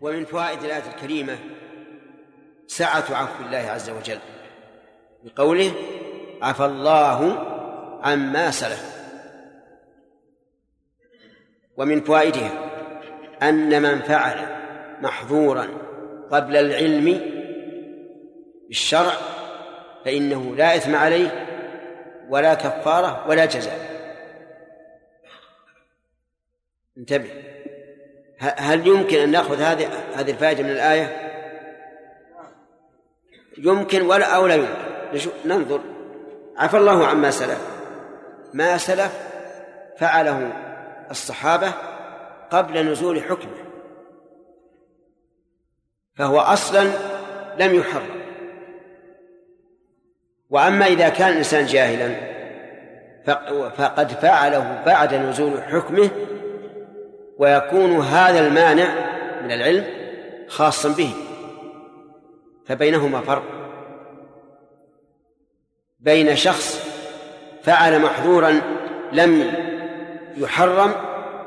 ومن فوائد الآية الكريمة سعة عفو الله عز وجل بقوله عفى الله عما سلف ومن فوائدها أن من فعل محظورا قبل العلم بالشرع فإنه لا إثم عليه ولا كفارة ولا جزاء. انتبه. هل يمكن أن نأخذ هذه هذه الفائدة من الآية؟ يمكن ولا أو لا يمكن. ننظر. عفى الله عما سلف. ما سلف فعله الصحابة قبل نزول حكمه. فهو أصلا لم يحرم. وأما إذا كان الإنسان جاهلا فقد فعله بعد نزول حكمه ويكون هذا المانع من العلم خاصا به. فبينهما فرق. بين شخص فعل محظورا لم يحرم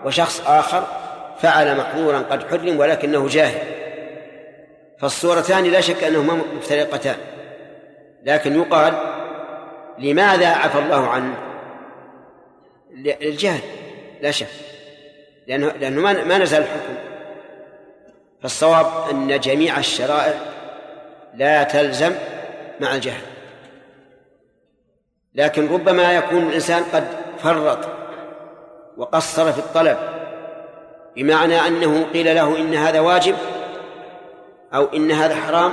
وشخص آخر فعل محظورا قد حرم ولكنه جاهل. فالصورتان لا شك أنهما مفترقتان. لكن يقال لماذا عفى الله عنه؟ للجهل لا شك. لأنه, لأنه ما نزل الحكم فالصواب أن جميع الشرائع لا تلزم مع الجهل. لكن ربما يكون الإنسان قد فرط وقصر في الطلب بمعنى أنه قيل له إن هذا واجب أو إن هذا حرام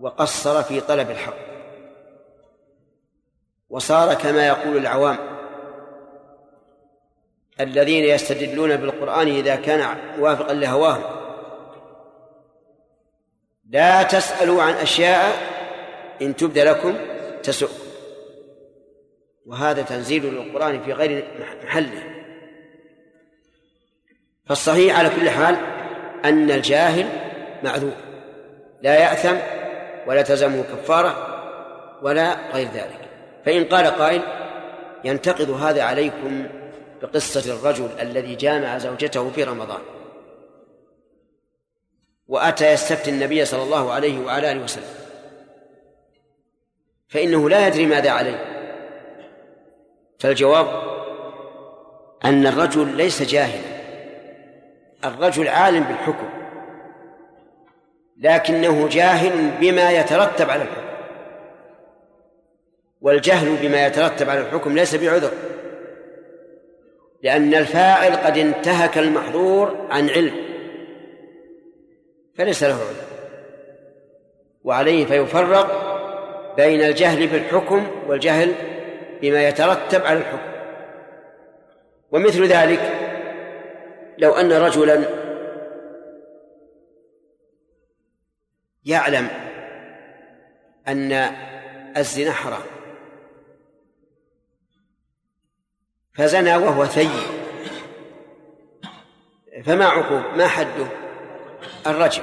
وقصر في طلب الحق. وصار كما يقول العوام الذين يستدلون بالقرآن إذا كان موافقا لهواهم لا تسألوا عن أشياء إن تبد لكم تسؤ وهذا تنزيل للقرآن في غير محله. فالصحيح على كل حال أن الجاهل معذور. لا يأثم ولا تلزمه كفارة ولا غير ذلك. فإن قال قائل ينتقد هذا عليكم بقصة الرجل الذي جامع زوجته في رمضان. وأتى يستفتي النبي صلى الله عليه وعلى آله وسلم. فإنه لا يدري ماذا عليه. فالجواب أن الرجل ليس جاهلا. الرجل عالم بالحكم. لكنه جاهل بما يترتب على الحكم. والجهل بما يترتب على الحكم ليس بعذر. لأن الفاعل قد انتهك المحظور عن علم. فليس له عذر وعليه فيفرق بين الجهل بالحكم والجهل بما يترتب على الحكم. ومثل ذلك لو أن رجلا يعلم أن الزنا حرام فزنى وهو ثيب. فما عقوب؟ ما حده؟ الرجم.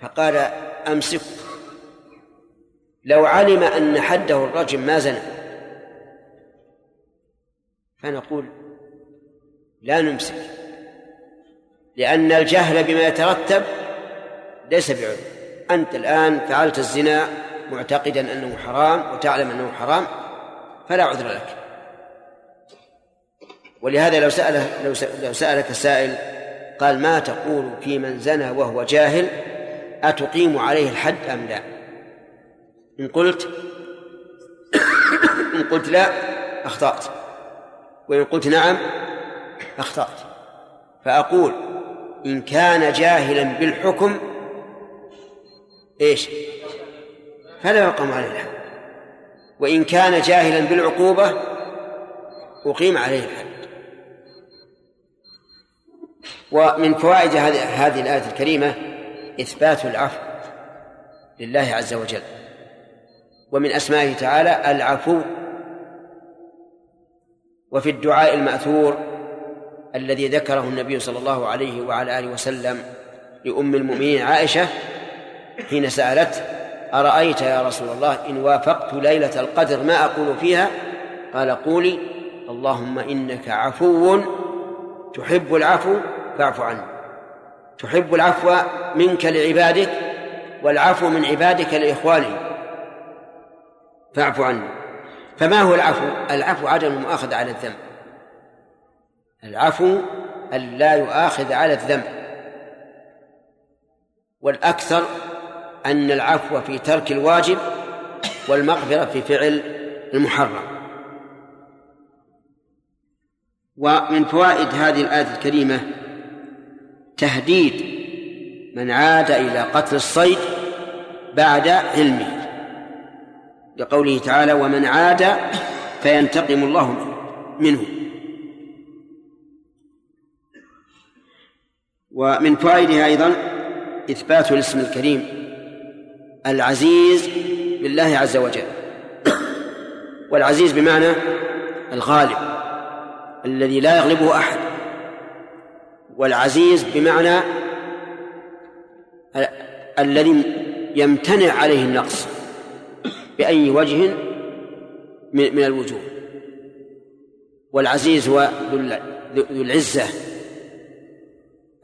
فقال أمسكه لو علم أن حده الرجم ما زنى. فنقول لا نمسك لأن الجهل بما يترتب ليس بعذر. أنت الآن فعلت الزنا معتقدا أنه حرام وتعلم أنه حرام فلا عذر لك. ولهذا لو سأله لو سألك سائل قال ما تقول في من زنى وهو جاهل؟ أتقيم عليه الحد أم لا؟ إن قلت إن قلت لا أخطأت. وإن قلت نعم أخطأت. فأقول إن كان جاهلا بالحكم إيش؟ فلا يقام عليه الحد. وإن كان جاهلا بالعقوبة أقيم عليه الحد. ومن فوائد هذه الآية الكريمة إثبات العفو لله عز وجل. ومن أسمائه تعالى العفو وفي الدعاء المأثور الذي ذكره النبي صلى الله عليه وعلى آله وسلم لأم المؤمنين عائشة حين سألت أرأيت يا رسول الله إن وافقت ليلة القدر ما أقول فيها؟ قال قولي اللهم إنك عفو تحب العفو فاعف عني تحب العفو منك لعبادك والعفو من عبادك لإخوانهم فاعف عني فما هو العفو؟ العفو عدم المؤاخذة على الذنب. العفو أن لا يؤاخذ على الذنب. والأكثر أن العفو في ترك الواجب والمغفرة في فعل المحرم. ومن فوائد هذه الآية الكريمة تهديد من عاد إلى قتل الصيد بعد علمه. لقوله تعالى ومن عاد فينتقم الله منه. ومن فوائدها أيضا إثبات الاسم الكريم العزيز لله عز وجل. والعزيز بمعنى الغالب الذي لا يغلبه أحد. والعزيز بمعنى الذي يمتنع عليه النقص بأي وجه من الوجوه. والعزيز هو ذو العزة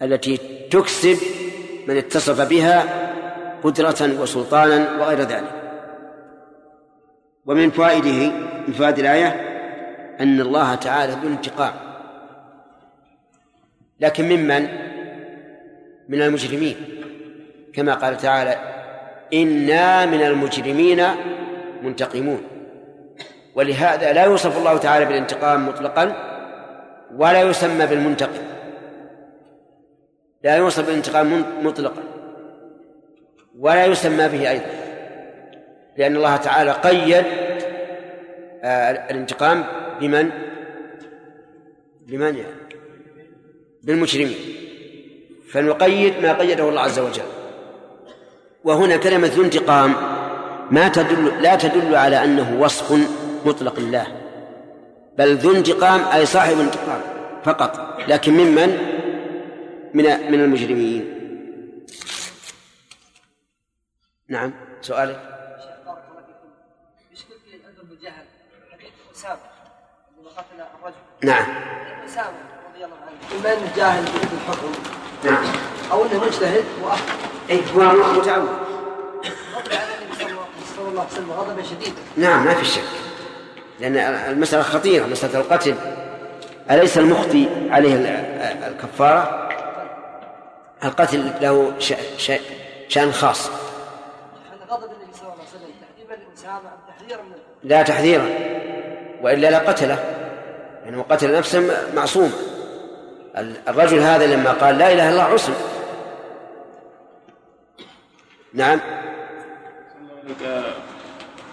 التي تكسب من اتصف بها قدرة وسلطانا وغير ذلك. ومن فوائده من فوائد الآية أن الله تعالى ذو انتقام لكن ممن؟ من المجرمين. كما قال تعالى إنا من المجرمين منتقمون. ولهذا لا يوصف الله تعالى بالانتقام مطلقا ولا يسمى بالمنتقم. لا يوصف بالانتقام مطلقا ولا يسمى به أيضا. لأن الله تعالى قيد آه، الانتقام بمن؟ بمن يعني؟ بالمجرمين فنقيد ما قيده الله عز وجل. وهنا كلمة ذو انتقام ما تدل لا تدل على أنه وصف مطلق الله بل ذو انتقام أي صاحب انتقام فقط لكن ممن؟ من من المجرمين. نعم سؤالك؟ نعم. من جاهل بالحكم نعم. أو إنه مجتهد وأخطأ. اي هو متعود صلى الله عليه وسلم غضبا شديدا. نعم ما في شك. لأن المسألة خطيرة مسألة القتل. أليس المخطي عليه الكفارة؟ القتل له شأن خاص. غضب النبي صلى الله عليه وسلم. تحذيرا تحذيرا لا تحذيرا وإلا لا قتله. لأنه قتل نفسا معصوم الرجل هذا لما قال لا إله إلا الله عصم نعم.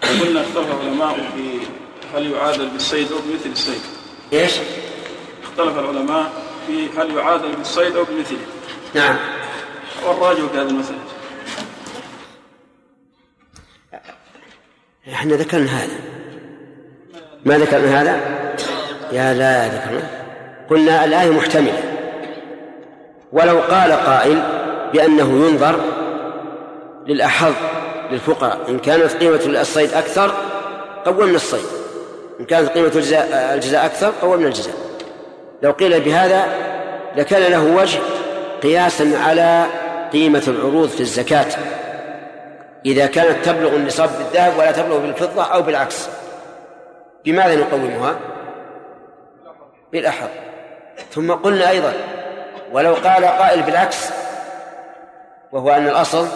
قلنا اختلف العلماء في هل يعادل بالصيد أو بمثل الصيد. إيش؟ اختلف العلماء في هل يعادل بالصيد أو بمثله. نعم. والراجع في هذه المسألة. إحنا ذكرنا هذا. ما ذكرنا هذا؟ يا لا ذكرنا. قلنا الآية محتملة. ولو قال قائل بأنه ينظر للأحظ للفقراء إن كانت قيمة الصيد أكثر قومنا الصيد إن كانت قيمة الجزاء, الجزاء أكثر قومنا الجزاء. لو قيل بهذا لكان له وجه قياسا على قيمة العروض في الزكاة. إذا كانت تبلغ النصاب بالذهب ولا تبلغ بالفضة أو بالعكس. بماذا نقومها؟ بالأحظ. ثم قلنا أيضا ولو قال قائل بالعكس وهو أن الأصل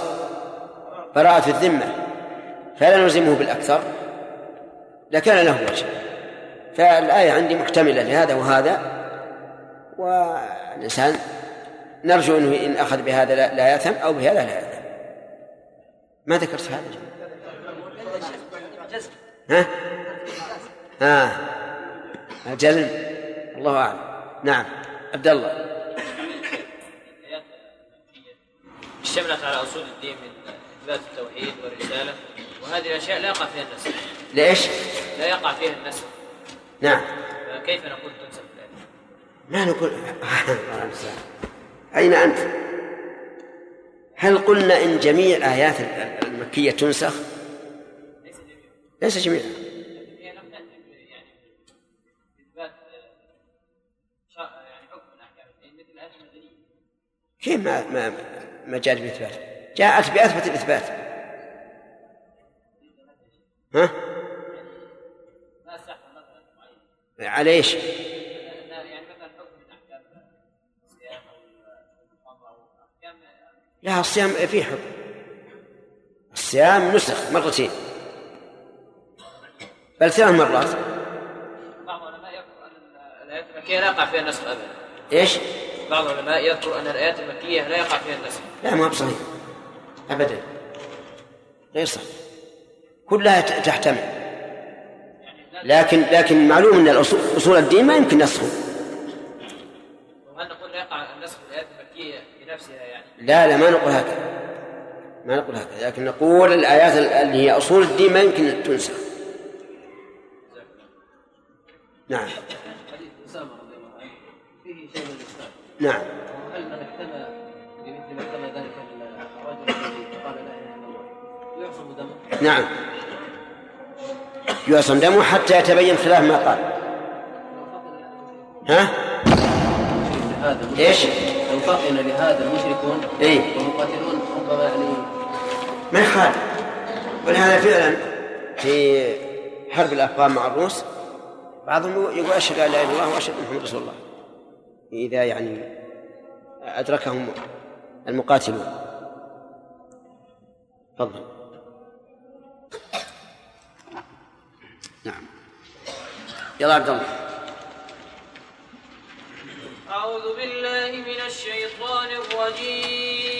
براءة الذمة فلا نلزمه بالأكثر لكان له وجه. فالآية عندي محتملة لهذا وهذا والإنسان نرجو أنه إن أخذ بهذا لا يأثم أو بهذا لا يأثم. ما ذكرت هذا؟ ها؟ ها؟ الجزم الله أعلم. نعم. عبد الله. اشتملت على أصول الدين من إثبات التوحيد والرسالة وهذه الأشياء لا يقع فيها النسخ. ليش؟ لا يقع فيها النسخ. نعم. فكيف نقول تنسخ ما نقول. أين أنت؟ هل قلنا إن جميع الآيات المكية تنسخ؟ ليس جميعها. كيف ما ما ما جاءت بإثبات جاءت بأثبت الإثبات ها؟ على إيش؟ لا الصيام فيه حكم الصيام نسخ مرتين بل ثلاث مرات بعض العلماء يذكر أن لا يقع فيها النسخ ابدا إيش؟ بعض العلماء يذكر أن الآيات المكية لا يقع فيها النسخ. لا ما بصحيح ابدا. غير صحيح. كلها تحتمل. لكن لكن معلوم أن أصول الدين ما يمكن نسخه. وهل نقول لا يقع النسخ الآيات المكية بنفسها يعني؟ لا لا ما نقول هكذا. ما نقول هكذا. لكن نقول الآيات اللي هي أصول الدين ما يمكن تنسخ. نعم حديث اسامه رضي الله عنه فيه شيء من الاسلام نعم. وهل من احتمى بمثل ما احتمى ذلك الرجل الذي قال لا إله إلا الله يعصم دمه؟ نعم. يعصم دمه حتى يتبين خلاف ما قال. ها؟ إيش؟ لو فطن لهذا المشركون إيه. والمقاتلون ربما يعني ما يخالف. ولهذا فعلا في حرب الأفغان مع الروس. بعضهم يقول أشهد أن لا إله إلا الله وأشهد أن محمد رسول الله. إذا يعني أدركهم المقاتلون تفضل. نعم. يلا عبد الله. أعوذ بالله من الشيطان الرجيم.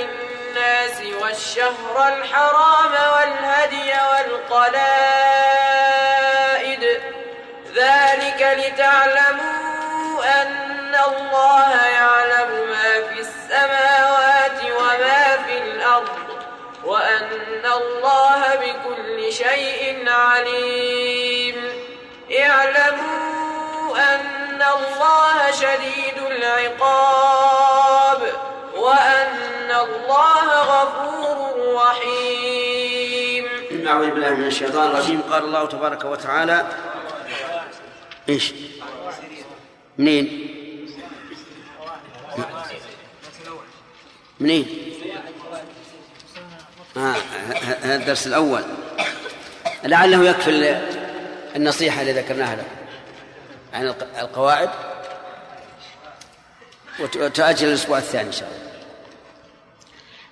للناس والشهر الحرام والهدي والقلائد. ذلك لتعلموا أن الله يعلم ما في السماوات وما في الأرض وأن الله بكل شيء عليم. اعلموا أن الله شديد العقاب وأن الله غفور رحيم أعوذ بالله من الشيطان الرجيم قال الله تبارك وتعالى إيش؟ منين؟ منين؟ آه هذا الدرس الأول لعله يكفي النصيحة اللي ذكرناها لكم عن القواعد وتأجل الأسبوع الثاني إن شاء الله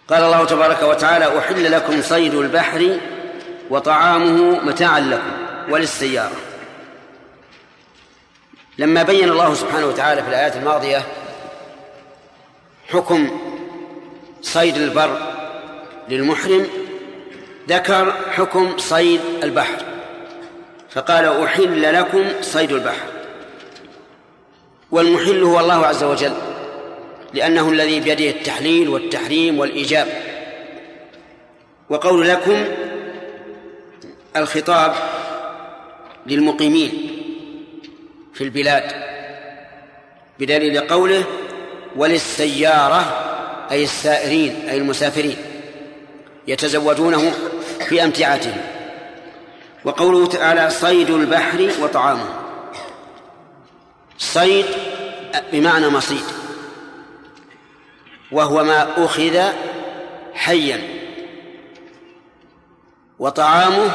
قال الله تبارك وتعالى أحل لكم صيد البحر وطعامه متاعا لكم وللسيارة. لما بين الله سبحانه وتعالى في الآيات الماضية حكم صيد البر للمحرم ذكر حكم صيد البحر فقال أحل لكم صيد البحر. والمحل هو الله عز وجل. لأنه الذي بيده التحليل والتحريم والإيجاب. وقول لكم الخطاب للمقيمين في البلاد بدليل قوله وللسيارة أي السائرين أي المسافرين يتزوجونه في أمتعتهم. وقوله تعالى صيد البحر وطعامه. صيد بمعنى مصيد. وهو ما أخذ حيا. وطعامه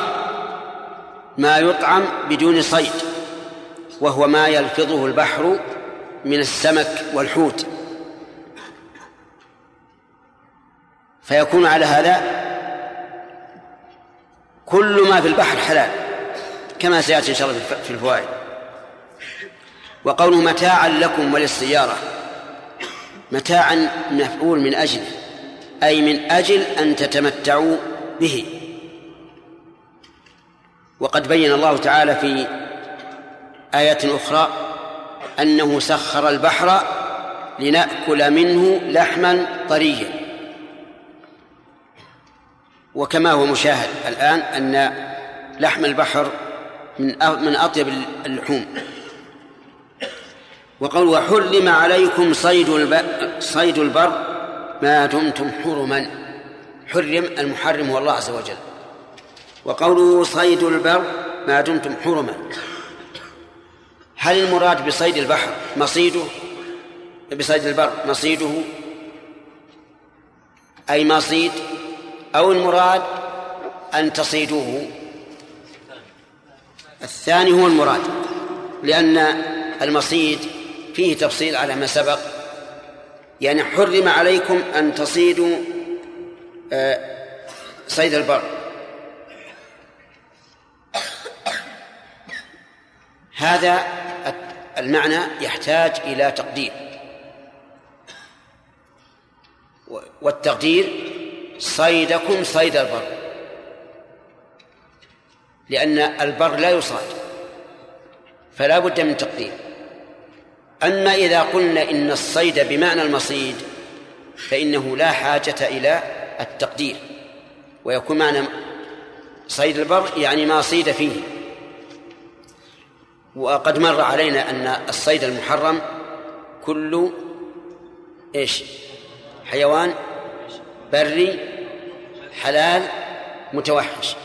ما يطعم بدون صيد وهو ما يلفظه البحر من السمك والحوت. فيكون على هذا كل ما في البحر حلال كما سيأتي إن شاء الله في الفوائد. وقوله متاعا لكم وللسيارة. متاعا مفعول من أجل أي من أجل أن تتمتعوا به. وقد بين الله تعالى في آيات أخرى أنه سخر البحر لنأكل منه لحما طريا. وكما هو مشاهد الآن أن لحم البحر من من أطيب اللحوم. وقول وحرم عليكم صيد صيد البر ما دمتم حرما. حرم المحرم هو الله عز وجل. وقوله صيد البر ما دمتم حرما. هل المراد بصيد البحر مصيده؟ بصيد البر مصيده؟ أي مصيد؟ أو المراد أن تصيدوه؟ الثاني هو المراد لأن المصيد فيه تفصيل على ما سبق. يعني حرم عليكم أن تصيدوا آه، صيد البر. هذا المعنى يحتاج إلى تقدير. والتقدير صيدكم صيد البر. لأن البر لا يصاد فلا بد من تقدير. أما إذا قلنا إن الصيد بمعنى المصيد فإنه لا حاجة إلى التقدير. ويكون معنى صيد البر يعني ما صيد فيه. وقد مر علينا أن الصيد المحرم كل إيش؟ حيوان بري حلال متوحش.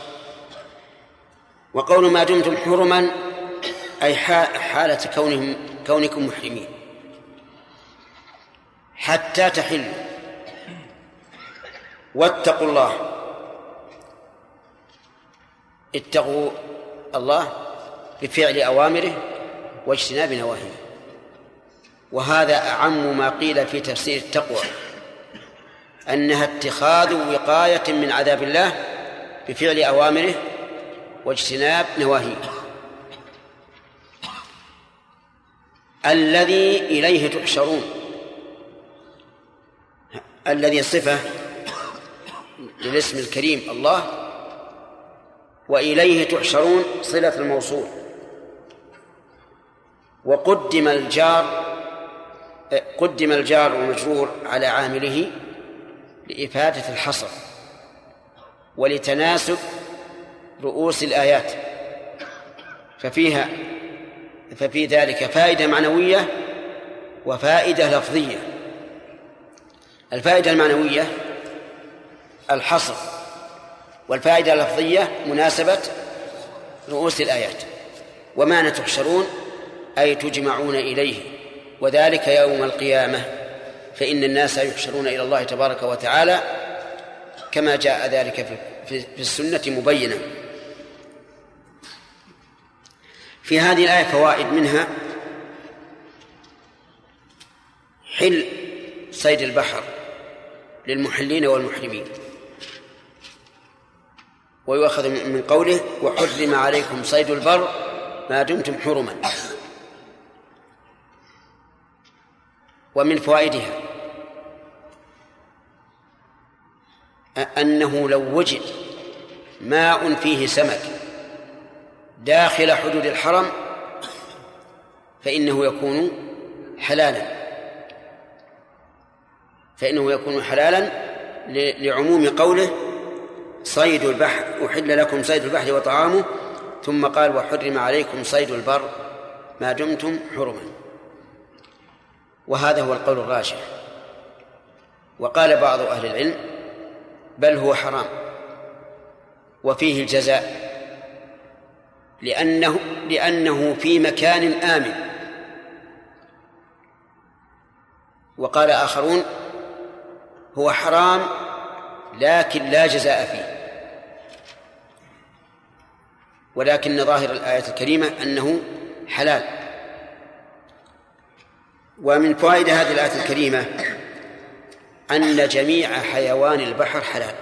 وقول ما دمتم حرما أي حالة كونهم كونكم محرمين. حتى تحلوا واتقوا الله. اتقوا الله بفعل أوامره واجتناب نواهيه. وهذا أعم ما قيل في تفسير التقوى. أنها اتخاذ وقاية من عذاب الله بفعل أوامره واجتناب نواهيه. الذي إليه تحشرون. الذي صفة للاسم الكريم الله وإليه تحشرون صلة الموصول. وقدم الجار قدم الجار والمجرور على عامله لإفادة الحصر ولتناسب رؤوس الآيات. ففيها ففي ذلك فائدة معنوية وفائدة لفظية. الفائدة المعنوية الحصر والفائدة اللفظية مناسبة رؤوس الآيات. ومعنى تحشرون أي تجمعون إليه. وذلك يوم القيامة. فإن الناس يحشرون إلى الله تبارك وتعالى كما جاء ذلك في السنة مبينا. في هذه الآية فوائد منها حل صيد البحر للمحلين والمحرمين. ويؤخذ من قوله وحرم عليكم صيد البر ما دمتم حرما. ومن فوائدها أنه لو وجد ماء فيه سمك داخل حدود الحرم فإنه يكون حلالا. فإنه يكون حلالا لعموم قوله صيد البحر أحل لكم صيد البحر وطعامه ثم قال وحرم عليكم صيد البر ما دمتم حرما وهذا هو القول الراجح. وقال بعض أهل العلم بل هو حرام وفيه الجزاء لأنه لأنه في مكان آمن. وقال آخرون هو حرام لكن لا جزاء فيه. ولكن ظاهر الآية الكريمة أنه حلال. ومن فوائد هذه الآية الكريمة أن جميع حيوان البحر حلال.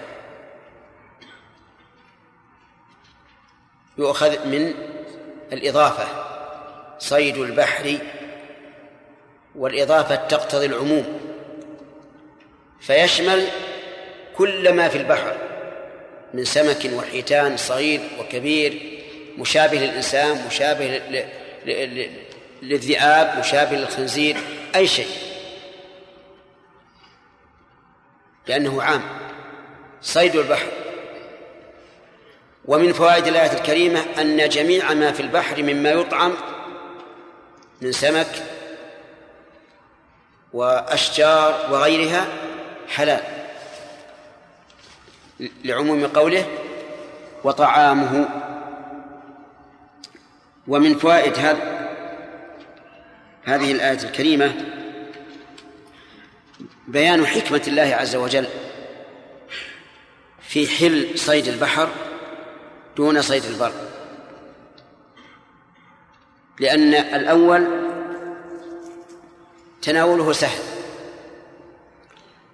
يؤخذ من الإضافة صيد البحر والإضافة تقتضي العموم. فيشمل كل ما في البحر من سمك وحيتان صغير وكبير مشابه للإنسان مشابه للذئاب مشابه للخنزير أي شيء. لأنه عام. صيد البحر. ومن فوائد الآية الكريمة أن جميع ما في البحر مما يطعم من سمك وأشجار وغيرها حلال لعموم قوله وطعامه. ومن فوائد هذا هذه الآية الكريمة بيان حكمة الله عز وجل في حل صيد البحر دون صيد البر. لأن الأول تناوله سهل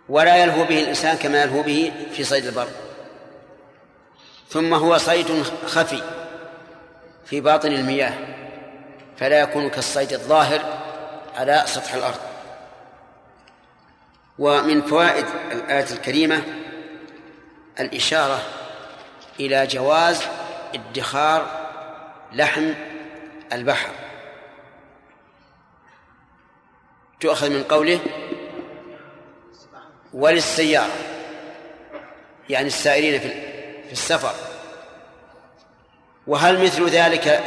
ولا يلهو به الإنسان كما يلهو به في صيد البر. ثم هو صيد خفي في باطن المياه فلا يكون كالصيد الظاهر على سطح الأرض. ومن فوائد الآية الكريمة الإشارة إلى جواز ادخار لحم البحر. تؤخذ من قوله وللسيارة يعني السائرين في في السفر. وهل مثل ذلك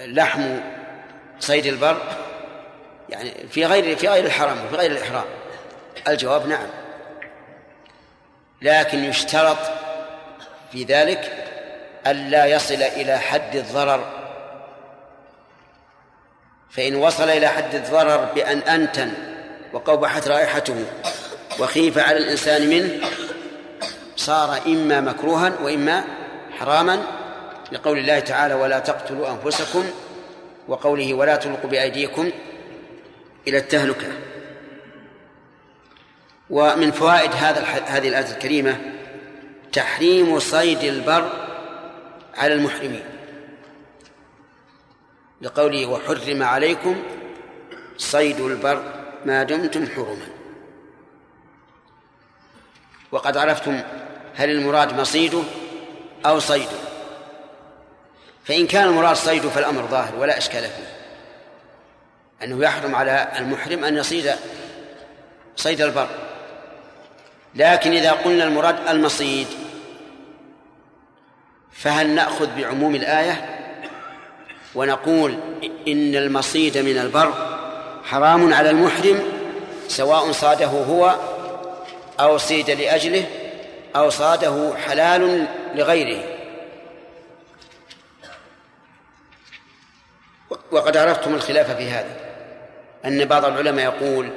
لحم صيد البر؟ يعني في غير في غير الحرم وفي غير الإحرام. الجواب نعم. لكن يشترط في ذلك ألا يصل إلى حد الضرر. فإن وصل إلى حد الضرر بأن أنتن وقوبحت رائحته وخيف على الإنسان منه صار إما مكروها وإما حراما لقول الله تعالى ولا تقتلوا أنفسكم وقوله ولا تلقوا بأيديكم إلى التهلكة. ومن فوائد هذا هذه الآية الكريمة تحريم صيد البر على المحرمين. لقوله وحرم عليكم صيد البر ما دمتم حرما. وقد عرفتم هل المراد مصيده أو صيده. فإن كان المراد صيده فالأمر ظاهر ولا إشكال فيه. أنه يحرم على المحرم أن يصيد صيد البر. لكن إذا قلنا المراد المصيد فهل نأخذ بعموم الآية ونقول إن المصيد من البر حرام على المحرم سواء صاده هو أو صيد لأجله أو صاده حلال لغيره؟ وقد عرفتم الخلاف في هذا أن بعض العلماء يقول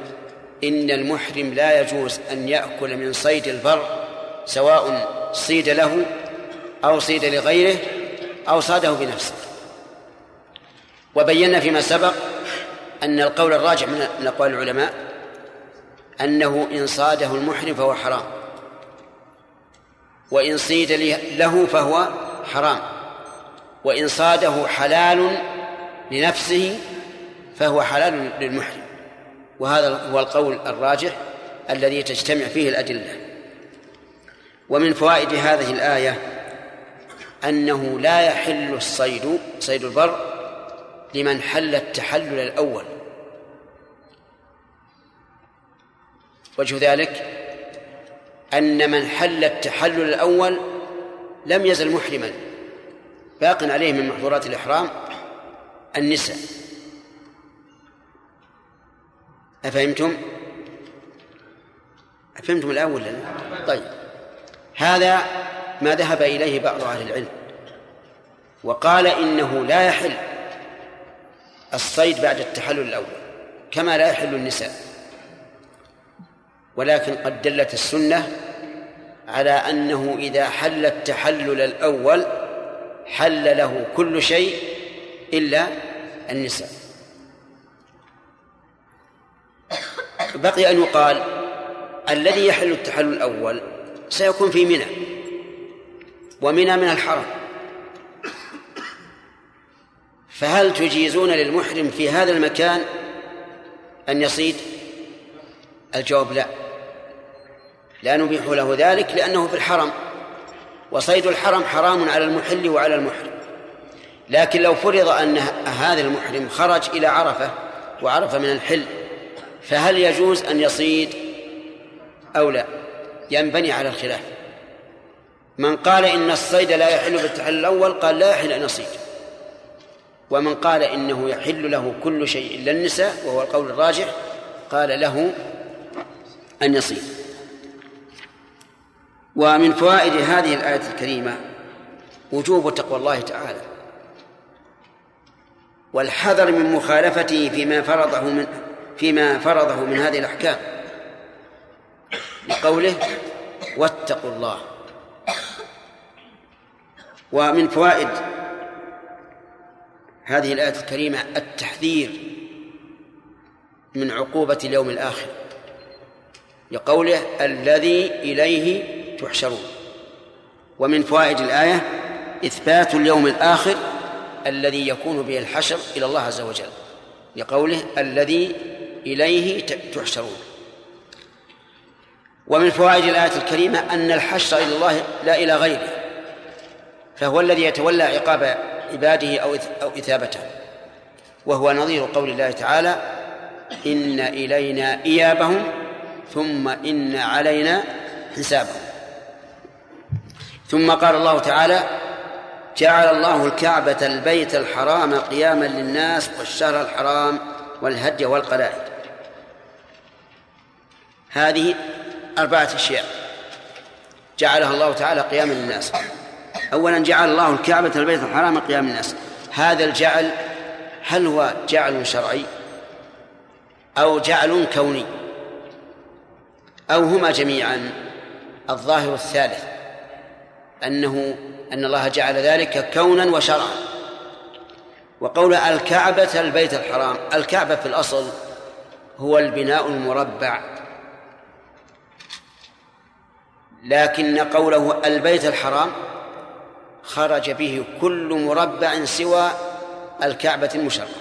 إن المحرم لا يجوز أن يأكل من صيد البر سواء صيد له أو صيد لغيره أو صاده بنفسه. وبينا فيما سبق أن القول الراجع من أقوال العلماء أنه إن صاده المحرم فهو حرام وإن صيد له فهو حرام وإن صاده حلال لنفسه فهو حلال للمحرم. وهذا هو القول الراجح الذي تجتمع فيه الأدلة. ومن فوائد هذه الآية أنه لا يحل الصيد صيد البر لمن حل التحلل الأول وجه ذلك أن من حل التحلل الأول لم يزل محرما باق عليه من محظورات الإحرام النساء أفهمتم؟ أفهمتم الآن ولا لا؟ طيب هذا ما ذهب إليه بعض أهل العلم. وقال إنه لا يحل الصيد بعد التحلل الأول كما لا يحل النساء. ولكن قد دلت السنة على أنه إذا حل التحلل الأول حل له كل شيء إلا النساء. بقي أن يقال الذي يحل التحلل الأول سيكون في منى. ومنى من الحرم. فهل تجيزون للمحرم في هذا المكان أن يصيد؟ الجواب لا. لا نبيح له ذلك لأنه في الحرم وصيد الحرم حرام على المحل وعلى المحرم. لكن لو فرض أن هذا المحرم خرج إلى عرفة وعرفة من الحل فهل يجوز أن يصيد أو لا؟ ينبني على الخلاف. من قال إن الصيد لا يحل بالتحلل الأول قال لا يحل أن يصيد ومن قال إنه يحل له كل شيء إلا النساء وهو القول الراجح قال له أن يصيد. ومن فوائد هذه الآية الكريمة وجوب تقوى الله تعالى. والحذر من مخالفته فيما فرضه من فيما فرضه من هذه الأحكام. لقوله واتقوا الله. ومن فوائد هذه الآية الكريمة التحذير من عقوبة اليوم الآخر لقوله الذي إليه تحشرون. ومن فوائد الآية إثبات اليوم الآخر الذي يكون به الحشر إلى الله عز وجل لقوله الذي إليه تحشرون. ومن فوائد الآية الكريمة أن الحشر إلى الله لا إلى غيره. فهو الذي يتولى عقاب عباده أو إثابته. وهو نظير قول الله تعالى إن إلينا إيابهم ثم إن علينا حسابهم. ثم قال الله تعالى جعل الله الكعبة البيت الحرام قياما للناس والشهر الحرام والهدي والقلائد. هذه أربعة أشياء جعلها الله تعالى قياما للناس. أولا جعل الله الكعبة البيت الحرام قياما للناس. هذا الجعل هل هو جعل شرعي أو جعل كوني؟ أو هما جميعا؟ الظاهر الثالث أنه أن الله جعل ذلك كونا وشرعا. وقول الكعبة البيت الحرام الكعبة في الأصل هو البناء المربع. لكن قوله البيت الحرام خرج به كل مربع سوى الكعبة المشرفة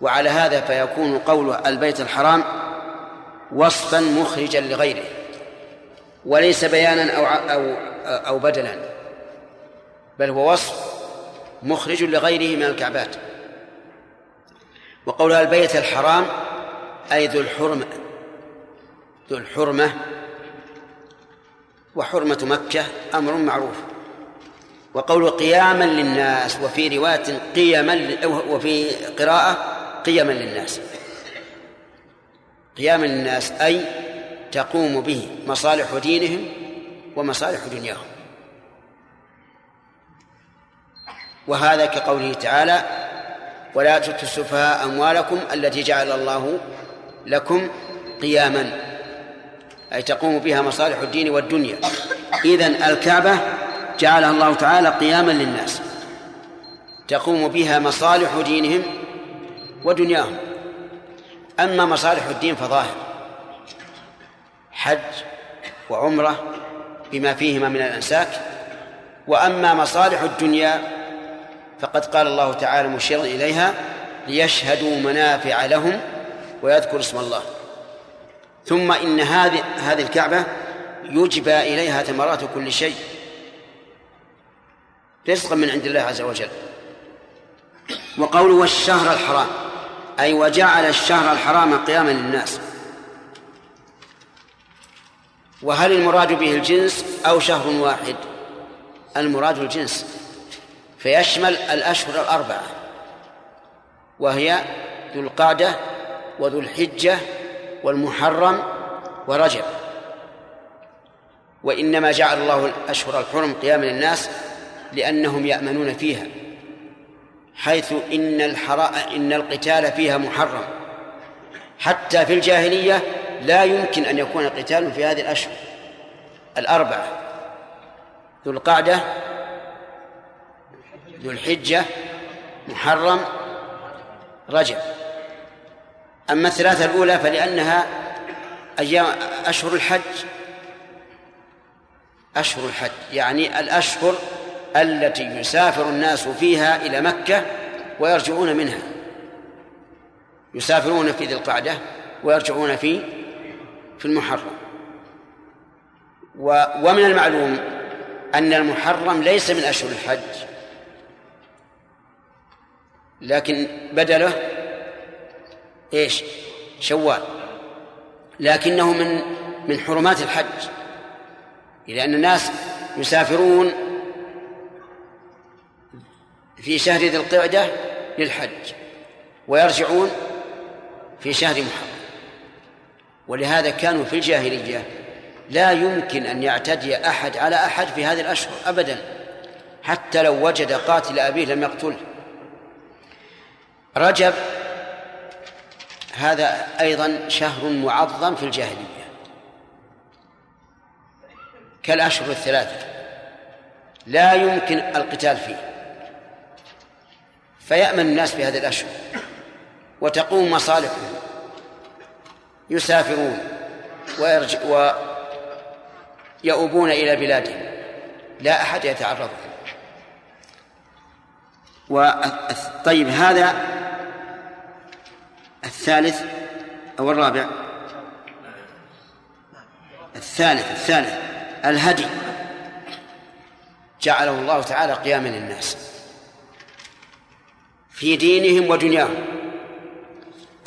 وعلى هذا فيكون قول البيت الحرام وصفا مخرجا لغيره وليس بيانا أو أو أو بدلا بل هو وصف مخرج لغيره من الكعبات. وقولها البيت الحرام أي ذو الحرمة ذو الحرمة وحرمة مكة أمر معروف. وقول قياما للناس وفي رواية قيما وفي قراءة قيما للناس. قياما للناس أي تقوم به مصالح دينهم ومصالح دنياهم. وهذا كقوله تعالى ولا تؤتوا السفهاء أموالكم التي جعل الله لكم قياما أي تقوم بها مصالح الدين والدنيا. إذن الكعبة جعلها الله تعالى قياما للناس. تقوم بها مصالح دينهم ودنياهم. أما مصالح الدين فظاهر. حج وعمرة بما فيهما من الأنساك. وأما مصالح الدنيا فقد قال الله تعالى مشيرا إليها ليشهدوا منافع لهم ويذكر اسم الله. ثم إن هذه هذه الكعبة يجبى إليها ثمرات كل شيء. رزقا من عند الله عز وجل. وقوله والشهر الحرام. أي وجعل الشهر الحرام قياما للناس. وهل المراد به الجنس أو شهر واحد؟ المراد الجنس. فيشمل الأشهر الأربعة. وهي ذو القعدة وذو الحجة والمحرم ورجب. وإنما جعل الله الأشهر الحرم قياما للناس لأنهم يأمنون فيها حيث إن الحراء إن القتال فيها محرم. حتى في الجاهلية لا يمكن أن يكون قتال في هذه الأشهر. الأربعة ذو القعدة ذو الحجة محرم رجب. أما الثلاثة الأولى فلأنها أيام أشهر الحج. أشهر الحج يعني الأشهر التي يسافر الناس فيها إلى مكة ويرجعون منها. يسافرون في ذي القعدة ويرجعون في في المحرم. ومن المعلوم أن المحرم ليس من أشهر الحج. لكن بدله إيش؟ شوال. لكنه من من حرمات الحج. لأن الناس يسافرون في شهر ذي القعدة للحج ويرجعون في شهر محرم. ولهذا كانوا في الجاهلية لا يمكن أن يعتدي أحد على أحد في هذه الأشهر أبدا حتى لو وجد قاتل أبيه لم يقتله. رجب هذا أيضا شهر معظم في الجاهلية. كالأشهر الثلاثة لا يمكن القتال فيه. فيأمن الناس في هذه الأشهر وتقوم مصالحهم يسافرون ويرجع ويؤوبون إلى بلادهم. لا أحد يتعرض و طيب هذا الثالث أو الرابع؟ الثالث الثالث. الهدي. جعله الله تعالى قياما للناس. في دينهم ودنياهم.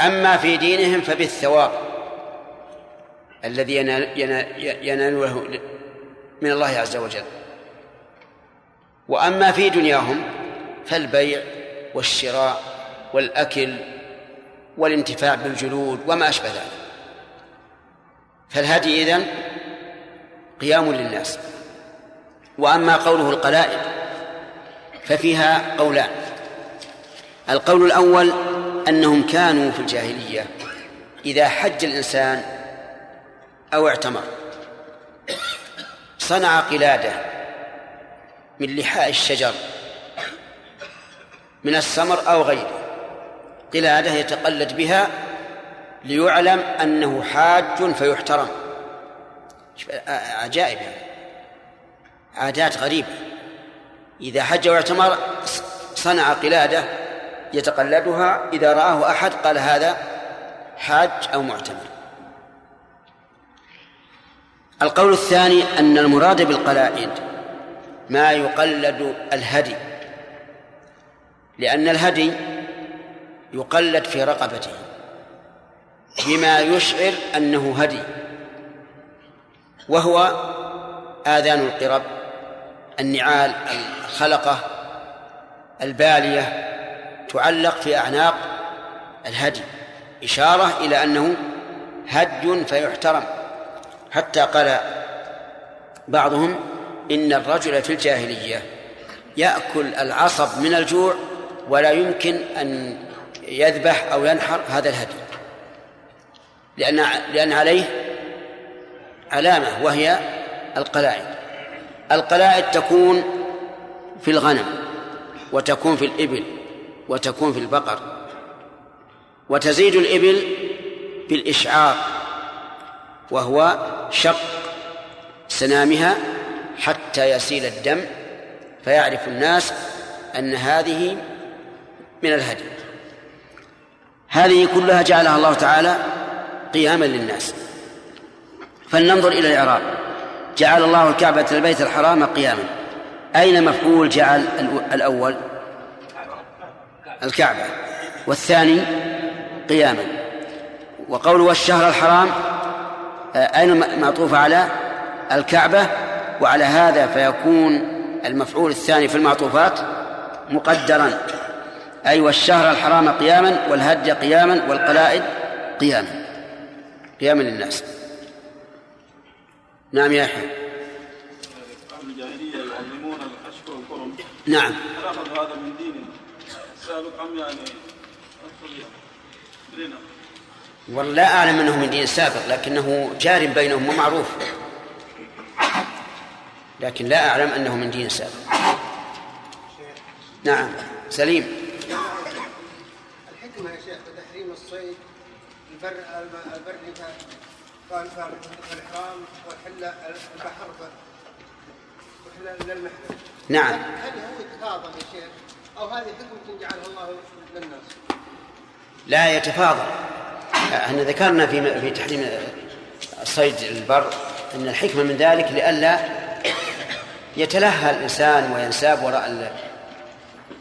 أما في دينهم فبالثواب. الذي يناله من الله عز وجل. وأما في دنياهم فالبيع والشراء والأكل والانتفاع بالجلود وما أشبه ذلك. فالهدي إذن قيام للناس. وأما قوله القلائد ففيها قولان. القول الأول أنهم كانوا في الجاهلية إذا حج الإنسان أو اعتمر. صنع قلادة من لحاء الشجر من السمر أو غيره. قلادة يتقلد بها ليعلم أنه حاج فيحترم. عجائب يعني. عادات غريبة. إذا حج واعتمر صنع قلادة يتقلدها. إذا رآه أحد قال هذا حاج أو معتمر. القول الثاني أن المراد بالقلائد ما يقلد الهدي. لأن الهدي يقلد في رقبته بما يشعر أنه هدي وهو آذان القرب النعال الخلقة البالية تعلق في أعناق الهدي إشارة إلى أنه هدي فيحترم. حتى قال بعضهم إن الرجل في الجاهلية يأكل العصب من الجوع ولا يمكن أن يذبح أو ينحر هذا الهدي. لأن لأن عليه علامة وهي القلائد. القلائد تكون في الغنم وتكون في الإبل وتكون في البقر وتزيد الإبل بالإشعار وهو شق سنامها حتى يسيل الدم فيعرف الناس أن هذه من الهدي. هذه كلها جعلها الله تعالى قياما للناس. فلننظر إلى الإعراب. جعل الله الكعبة البيت الحرام قياما. أين مفعول جعل الأول؟ الكعبة. والثاني قياما. وقوله والشهر الحرام آه، أين معطوف على الكعبة؟ وعلى هذا فيكون المفعول الثاني في المعطوفات مقدرا. أي والشهر الحرام قياما والهدي قياما والقلائد قياما. قياما للناس. نعم يا والكرم نعم. هذا من دين سابق أم يعني والله أعلم أنه من دين سابق لكنه جار بينهم ومعروف. لكن لا أعلم أنه من دين سابق. نعم. سليم. الحكمة يا شيخ بتحريم الصيد البر البري فالإحرام والحلة البحر وحلة للمحرم نعم. هل هو يتفاضل يا شيخ؟ أو هذه حكمة جعلها الله للناس؟ لا يتفاضل. إحنا ذكرنا في في تحريم صيد البر أن الحكمة من ذلك لئلا يتلهى الإنسان وينساب وراء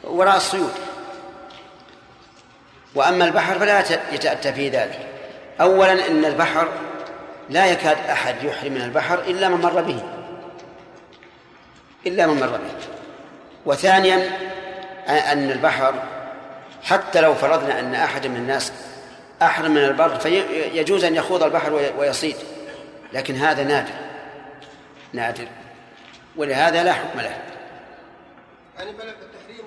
وراء الصيود. وأما البحر فلا يتأتى فيه ذلك. اولا إن البحر لا يكاد أحد يحرم من البحر إلا من مر به. إلا من مر به. وثانيا أن البحر حتى لو فرضنا أن أحد من الناس أحرم من البر فيجوز أن يخوض البحر ويصيد. لكن هذا نادر. نادر. ولهذا لا حكم له. يعني بل التحريم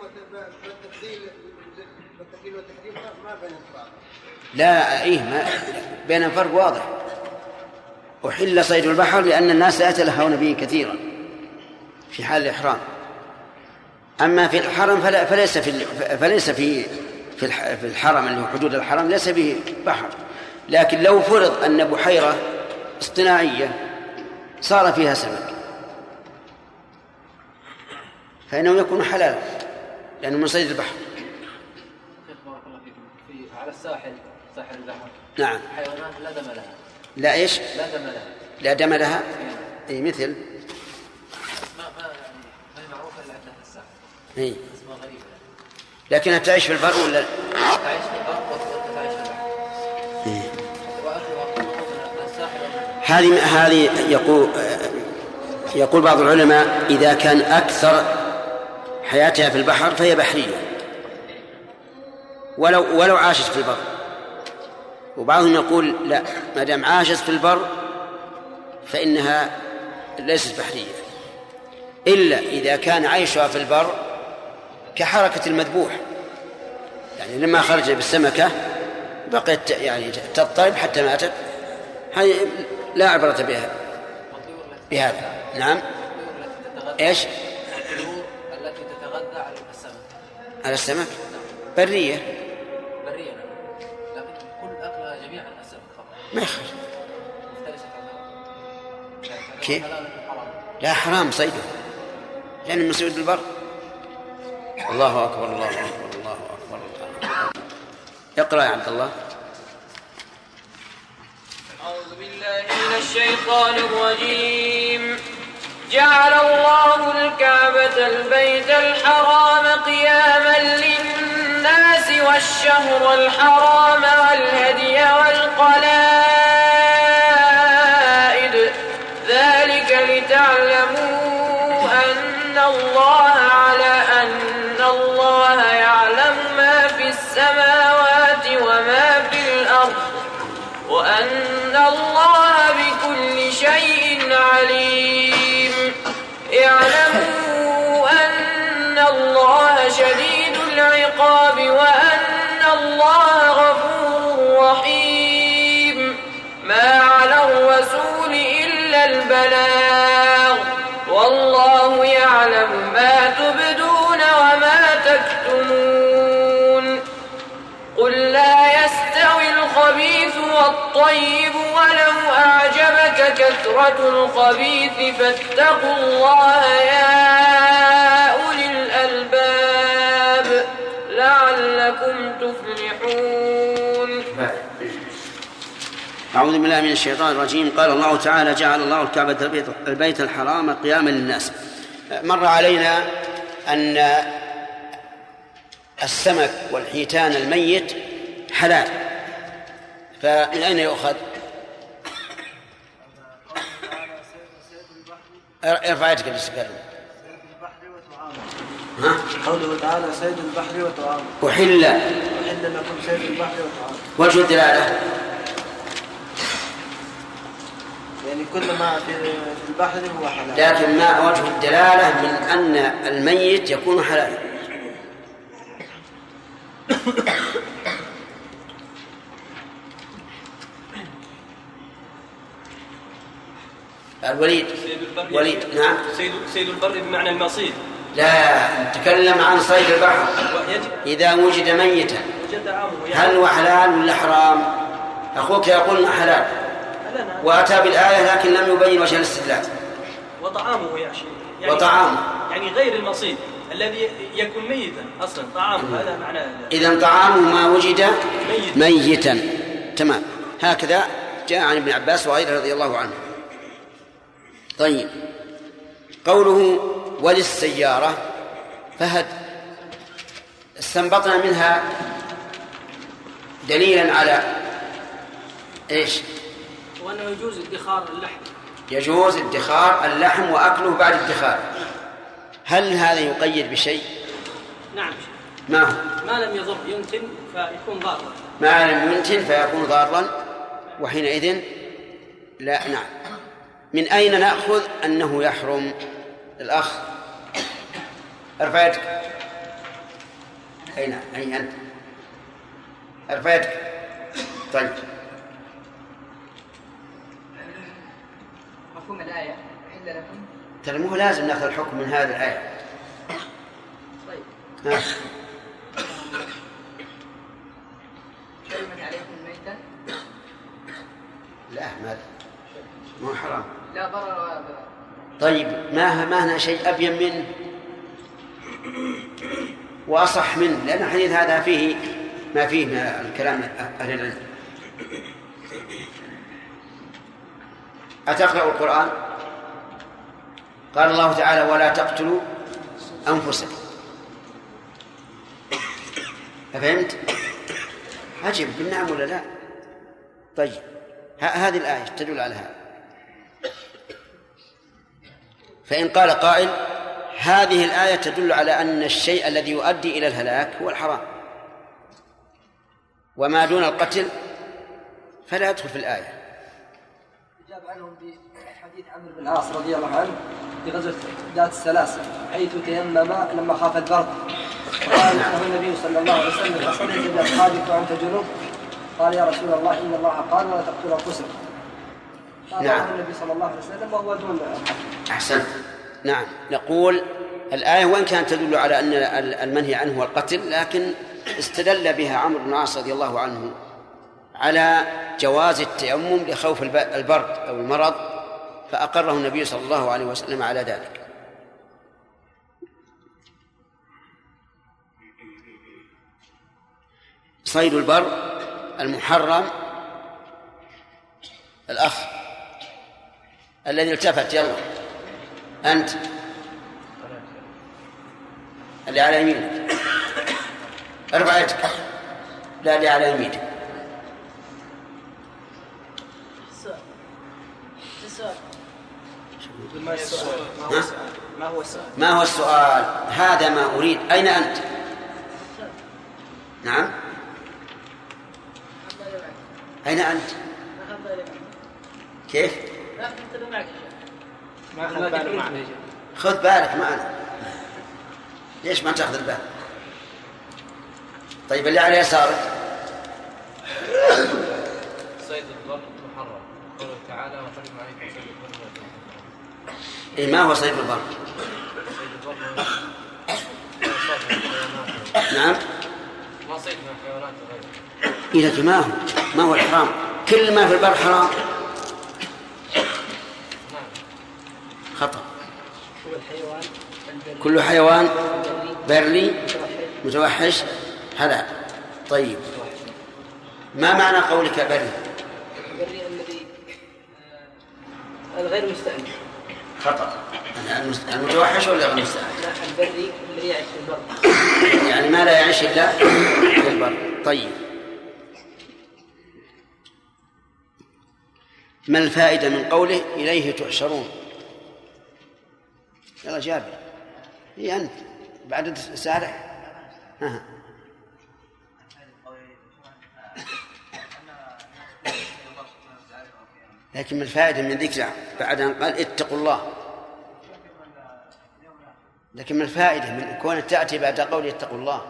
لا إيه ما بين فرق واضح. أحل صيد البحر لأن الناس لا يتلهون به كثيرا في حال الإحرام. أما في الحرم فلا فليس في فليس في في الحرم اللي هو حدود الحرم ليس به بحر. لكن لو فرض أن بحيرة اصطناعية صار فيها سمك فإنه يكون حلالا لأنه من صيد البحر. الساحل ساحل البحر. نعم. حيوانات لا دم لها. لا إيش؟ لا دم لها. لا دم لها؟ اي مثل. ما ما يعني ما هي معروفة إلا عندنا الساحل. اي اسمها غريبة. لكنها تعيش في البر ولا تعيش في البر وانت تعيش في البحر. ومن هذه هذه يقول يقول بعض العلماء إذا كان أكثر حياتها في البحر فهي بحرية. ولو ولو عاشت في البر. وبعضهم يقول لا ما دام عاشت في البر فإنها ليست بحرية. إلا إذا كان عيشها في البر كحركة المذبوح. يعني لما خرج بالسمكة بقيت يعني تضطرب حتى ماتت. هذه لا عبرة بها بهذا. نعم. إيش؟ الطيور التي تتغذى على السمك. على السمك. برية. ما عن كيف؟ لا حرام صيده. لأن من صيد البر. الله أكبر الله أكبر الله أكبر. اقرأ يا عبد الله. أعوذ بالله من الشيطان الرجيم. جعل الله الكعبة البيت الحرام قياما للناس والشهر الحرام والهدي والقلائد وأن الله بكل شيء عليم. اعلموا أن الله شديد العقاب وأن الله غفور رحيم. ما على الرسول إلا البلاغ. والله يعلم ما تبدون الخبيث والطيب ولو أعجبك كثرة الخبيث فاتقوا الله يا أولي الألباب لعلكم تفلحون. أعوذ بالله من الشيطان الرجيم. قال الله تعالى جعل الله الكعبة البيت, الحرام قياما للناس. مر علينا أن السمك والحيتان الميت حلال. فمن أين يؤخذ؟ ارفع يدك بالاستقبال ها؟ قوله تعالى صيد البحر وطعامه أحل. أحل لكم صيد البحر وطعامه وجه الدلالة. يعني كل ما في في البحر هو حلال. لكن ما وجه الدلالة من أن الميت يكون حلالا الوليد سيد البر وليد نعم. سيد سيد البر بمعنى المصيد لا نتكلم عن صيد البحر. إذا وجد ميتا عامه هل هو حلال ولا حرام؟ أخوك يقول حلال. وأتى بالآية لكن لم يبين وجه الاستدلال. وطعامه يا شيخ. وطعامه. يعني غير المصيد الذي يكون ميتا أصلا. طعامه هذا معناه. إذا طعامه ما وجد ميت. ميتا. تمام. هكذا جاء عن ابن عباس وغيره رضي الله عنه. طيب قوله وللسيارة فهد استنبطنا منها دليلا على إيش؟ وأنه يجوز ادخار اللحم يجوز ادخار اللحم وأكله بعد ادخاره هل هذا يقيد بشيء؟ نعم ما هو؟ ما لم يضر ينتن فيكون ضارا ما لم ينتن فيكون ضارا وحينئذ لا نعم من أين نأخذ أنه يحرم؟ الأخ ارفع يدك أي نعم أي أنت؟ ارفع يدك طيب. مفهوم الآية. حل لكم. ترى مو لازم نأخذ الحكم من هذه الآية. طيب. حرمت عليكم الميتة؟ لا ما مو حرام. لا ضرر ولا ضرر. طيب ما ما هنا شيء أبين منه؟ وأصح منه لأن الحديث هذا فيه ما فيه من الكلام أهل العلم. أتقرأ القرآن؟ قال الله تعالى ولا تقتلوا أنفسكم. أفهمت؟ عجب بالنعم ولا لا؟ طيب هذه الآية تدل على هذا. فإن قال قائل هذه الآية تدل على أن الشيء الذي يؤدي إلى الهلاك هو الحرام. وما دون القتل فلا يدخل في الآية. أجاب عنهم بحديث عمرو بن العاص رضي الله عنه في غزوة ذات السلاسل حيث تيمم لما خاف البرد. قال له النبي صلى الله عليه وسلم أصليت بأصحابك وأنت جنوب؟ قال يا رسول الله إن الله قال ولا تقتلوا أنفسكم. نعم. النبي صلى الله عليه وسلم وهو دون أحسنت. نعم. نقول الآية وإن كانت تدل على أن المنهي عنه هو القتل لكن استدل بها عمرو بن العاص رضي الله عنه على جواز التيمم لخوف الب- البرد أو المرض فأقره النبي صلى الله عليه وسلم على ذلك. صيد البر المحرم الأخ الذي التفت يلا. أنت. اللي على يمينك. ارفع يدك. لا اللي على يمينك. ما؟ ما هو السؤال؟ ما هو السؤال؟ هذا ما أريد. أين أنت؟ نعم. أين أنت؟ كيف؟ ما أخذ باله معنا خذ بالك معنا ليش ما تاخذ البال؟ طيب اللي على يسارك صيد البر محرم. قوله تعالى وحرم عليكم صيد والبحر إيه ما هو صيد الحيوانات نعم. ما صيد من الحيوانات غيره. إيه لكن ما هو؟ ما هو الحرام. كل ما في البر حرام. خطأ. كل حيوان بري متوحش. حلال طيب. ما معنى قولك بري؟ البري الذي آه، الغير مستأنف خطأ. المتوحش ولا غير المستأنف لا البري الذي يعيش في البر. يعني ما لا يعيش إلا في البر. طيب. ما الفائدة من قوله إليه تحشرون؟ يلا جابر. هي أنت بعد سارع ها. لكن ما الفائدة من ذكر بعد أن قال اتقوا الله؟ لكن ما الفائدة من كون تأتي بعد قول اتقوا الله؟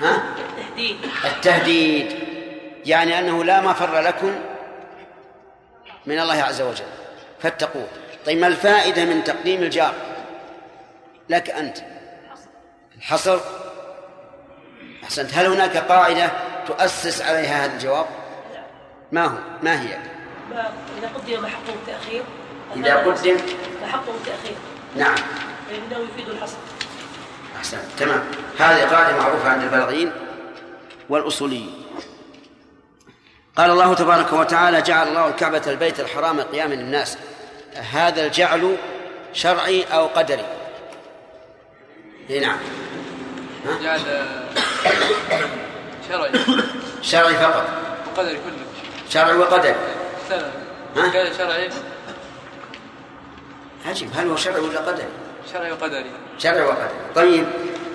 ها؟ تهديد التهديد. يعني أنه لا مفر لكم من الله عز وجل. فاتقوه. طيب ما الفائدة من تقديم الجار؟ لك أنت. الحصر. أحسنت. هل هناك قاعدة تؤسس عليها هذا الجواب؟ ما هو؟ ما هي؟ إذا قدم محقه التأخير. إذا قدم. محقه التأخير. نعم. فإنه يفيد الحصر. أحسن تمام. هذه قاعدة معروفة عند البلاغيين والأصوليين. قال الله تبارك وتعالى جعل الله الكعبة البيت الحرام قياما للناس. هذا الجعل شرعي أو قدري؟ نعم. جعل شرعي. شرعي فقط. وقدري كله. شرعي وقدري؟ كان شرعي. عجيب. هل هو شرعي ولا قدري؟ شرعي وقدري. شرعي وقدري. طيب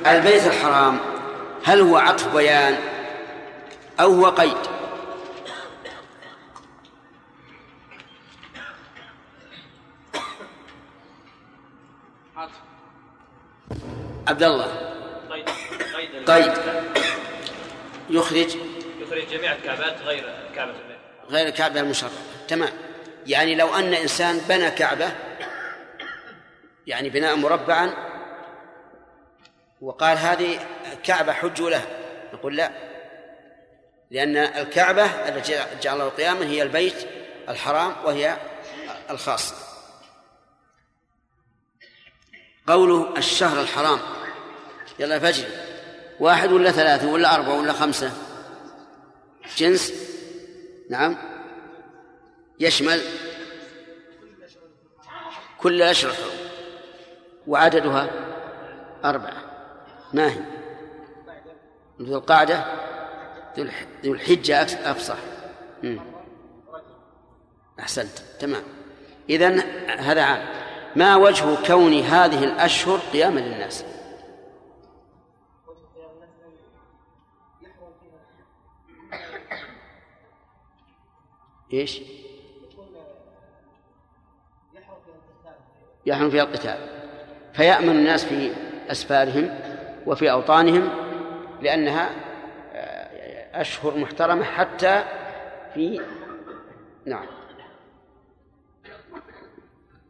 البيت الحرام هل هو عطف بيان أو هو قيد؟ عبد الله. قيد قيد قيد يخرج. يخرج جميع الكعبات غير كعبة البيت. غير الكعبة المشرفة. تمام. يعني لو أن إنسان بنى كعبة يعني بناء مربعا وقال هذه كعبة حجوا له نقول لا. لأن الكعبة التي جعل الله القيامة هي البيت الحرام وهي الخاص. قوله الشهر الحرام. يلا فجر. واحد ولا ثلاثة ولا أربعة ولا خمسة؟ جنس؟ نعم. يشمل؟ كل الأشهر الحرم وعددها؟ أربعة. ما هي؟ ذو القعدة؟ ذو الح- ذو الحجة أفصح. أحسنت. تمام. إذن هذا عام. ما وجه كون هذه الأشهر قياما للناس؟ إيش؟ يحرم فيها القتال. فيأمن الناس في أسفارهم وفي أوطانهم لأنها آه، أشهر محترمة حتى في نعم.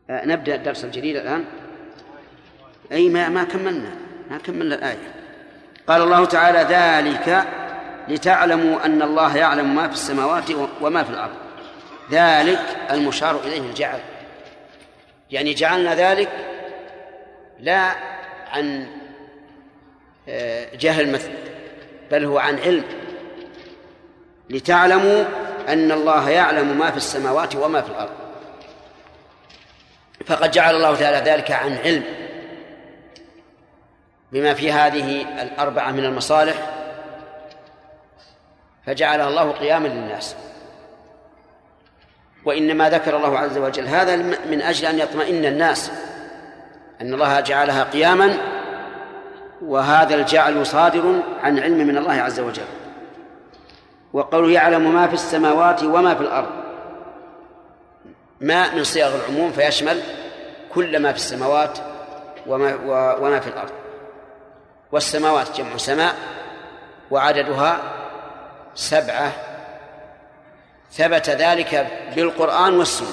نبدأ الدرس الجديد الآن. أي ما ما كملنا ما كملنا الآية. قال الله تعالى ذلك لتعلموا أن الله يعلم ما في السماوات وما في الأرض. ذلك المشار إليه الجعل. يعني جعلنا ذلك لا عن آه، جهل مثل بل هو عن علم. لتعلموا أن الله يعلم ما في السماوات وما في الأرض. فقد جعل الله تعالى ذلك عن علم بما في هذه الأربعة من المصالح فجعلها الله قياما للناس. وإنما ذكر الله عز وجل هذا من أجل أن يطمئن الناس أن الله جعلها قياما وهذا الجعل صادر عن علم من الله عز وجل. وقوله يعلم ما في السماوات وما في الأرض. ما من صيغ العموم فيشمل كل ما في السماوات وما, وما في الأرض. والسماوات جمع سماء وعددها سبعة. ثبت ذلك بالقرآن والسنة.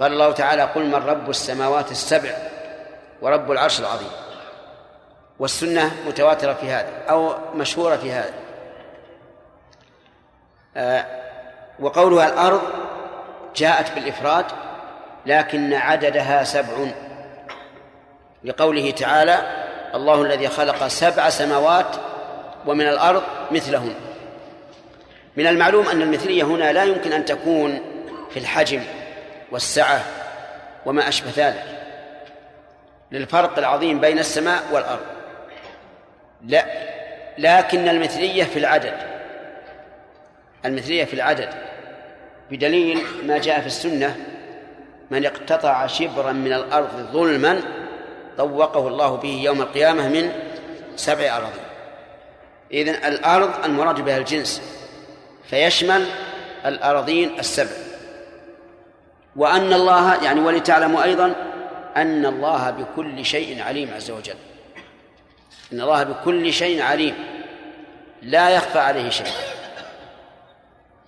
قال الله تعالى قل من رب السماوات السبع ورب العرش العظيم. والسنة متواترة في هذا أو مشهورة في هذا. آه وقولها الأرض جاءت بالإفراد لكن عددها سبع. لقوله تعالى الله الذي خلق سبع سماوات ومن الأرض مثلهن من المعلوم أن المثلية هنا لا يمكن أن تكون في الحجم والسعة وما أشبه ذلك. للفرق العظيم بين السماء والأرض. لا لكن المثلية في العدد. المثلية في العدد. بدليل ما جاء في السنة من اقتطع شبرا من الأرض ظلما طوقه الله به يوم القيامة من سبع أراضين إذن الأرض المراد بها الجنس فيشمل الأراضين السبع. وأن الله يعني ولتعلموا أيضا أن الله بكل شيء عليم عز وجل. إن الله بكل شيء عليم لا يخفى عليه شيء.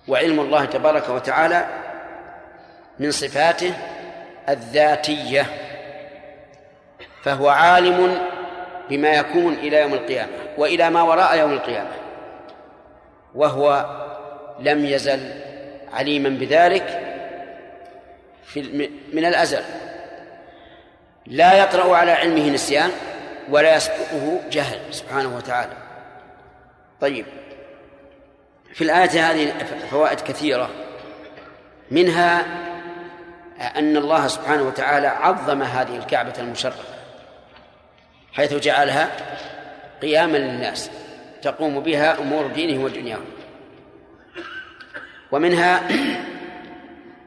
وعلم الله تبارك وتعالى من صفاته الذاتية فهو عالم بما يكون إلى يوم القيامة وإلى ما وراء يوم القيامة وهو لم يزل عليما بذلك في من الأزل. لا يطرأ على علمه نسيان ولا يسبقه جهل سبحانه وتعالى. طيب. في الآية هذه فوائد كثيرة. منها أن الله سبحانه وتعالى عظم هذه الكعبة المشرفة حيث جعلها قياما للناس تقوم بها أمور دينهم ودنياهم ومنها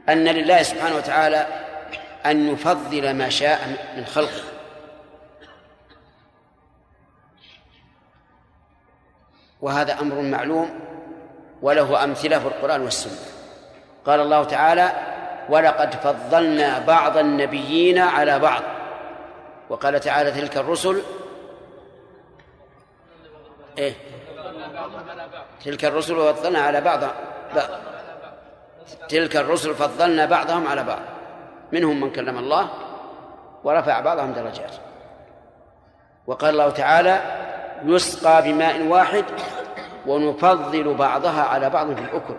أن لله سبحانه وتعالى أن يفضل ما شاء من خلقه. وهذا أمر معلوم وله أمثلة في القرآن والسنة. قال الله تعالى ولقد فضلنا بعض النبيين على بعض. وقال تعالى تلك الرسل إيه؟ تلك الرسل فضلنا على بعض تلك الرسل فضلنا بعضهم على بعض. منهم من كلم الله ورفع بعضهم درجات. وقال الله تعالى يسقى بماء واحد ونفضل بعضها على بعض في الأكل.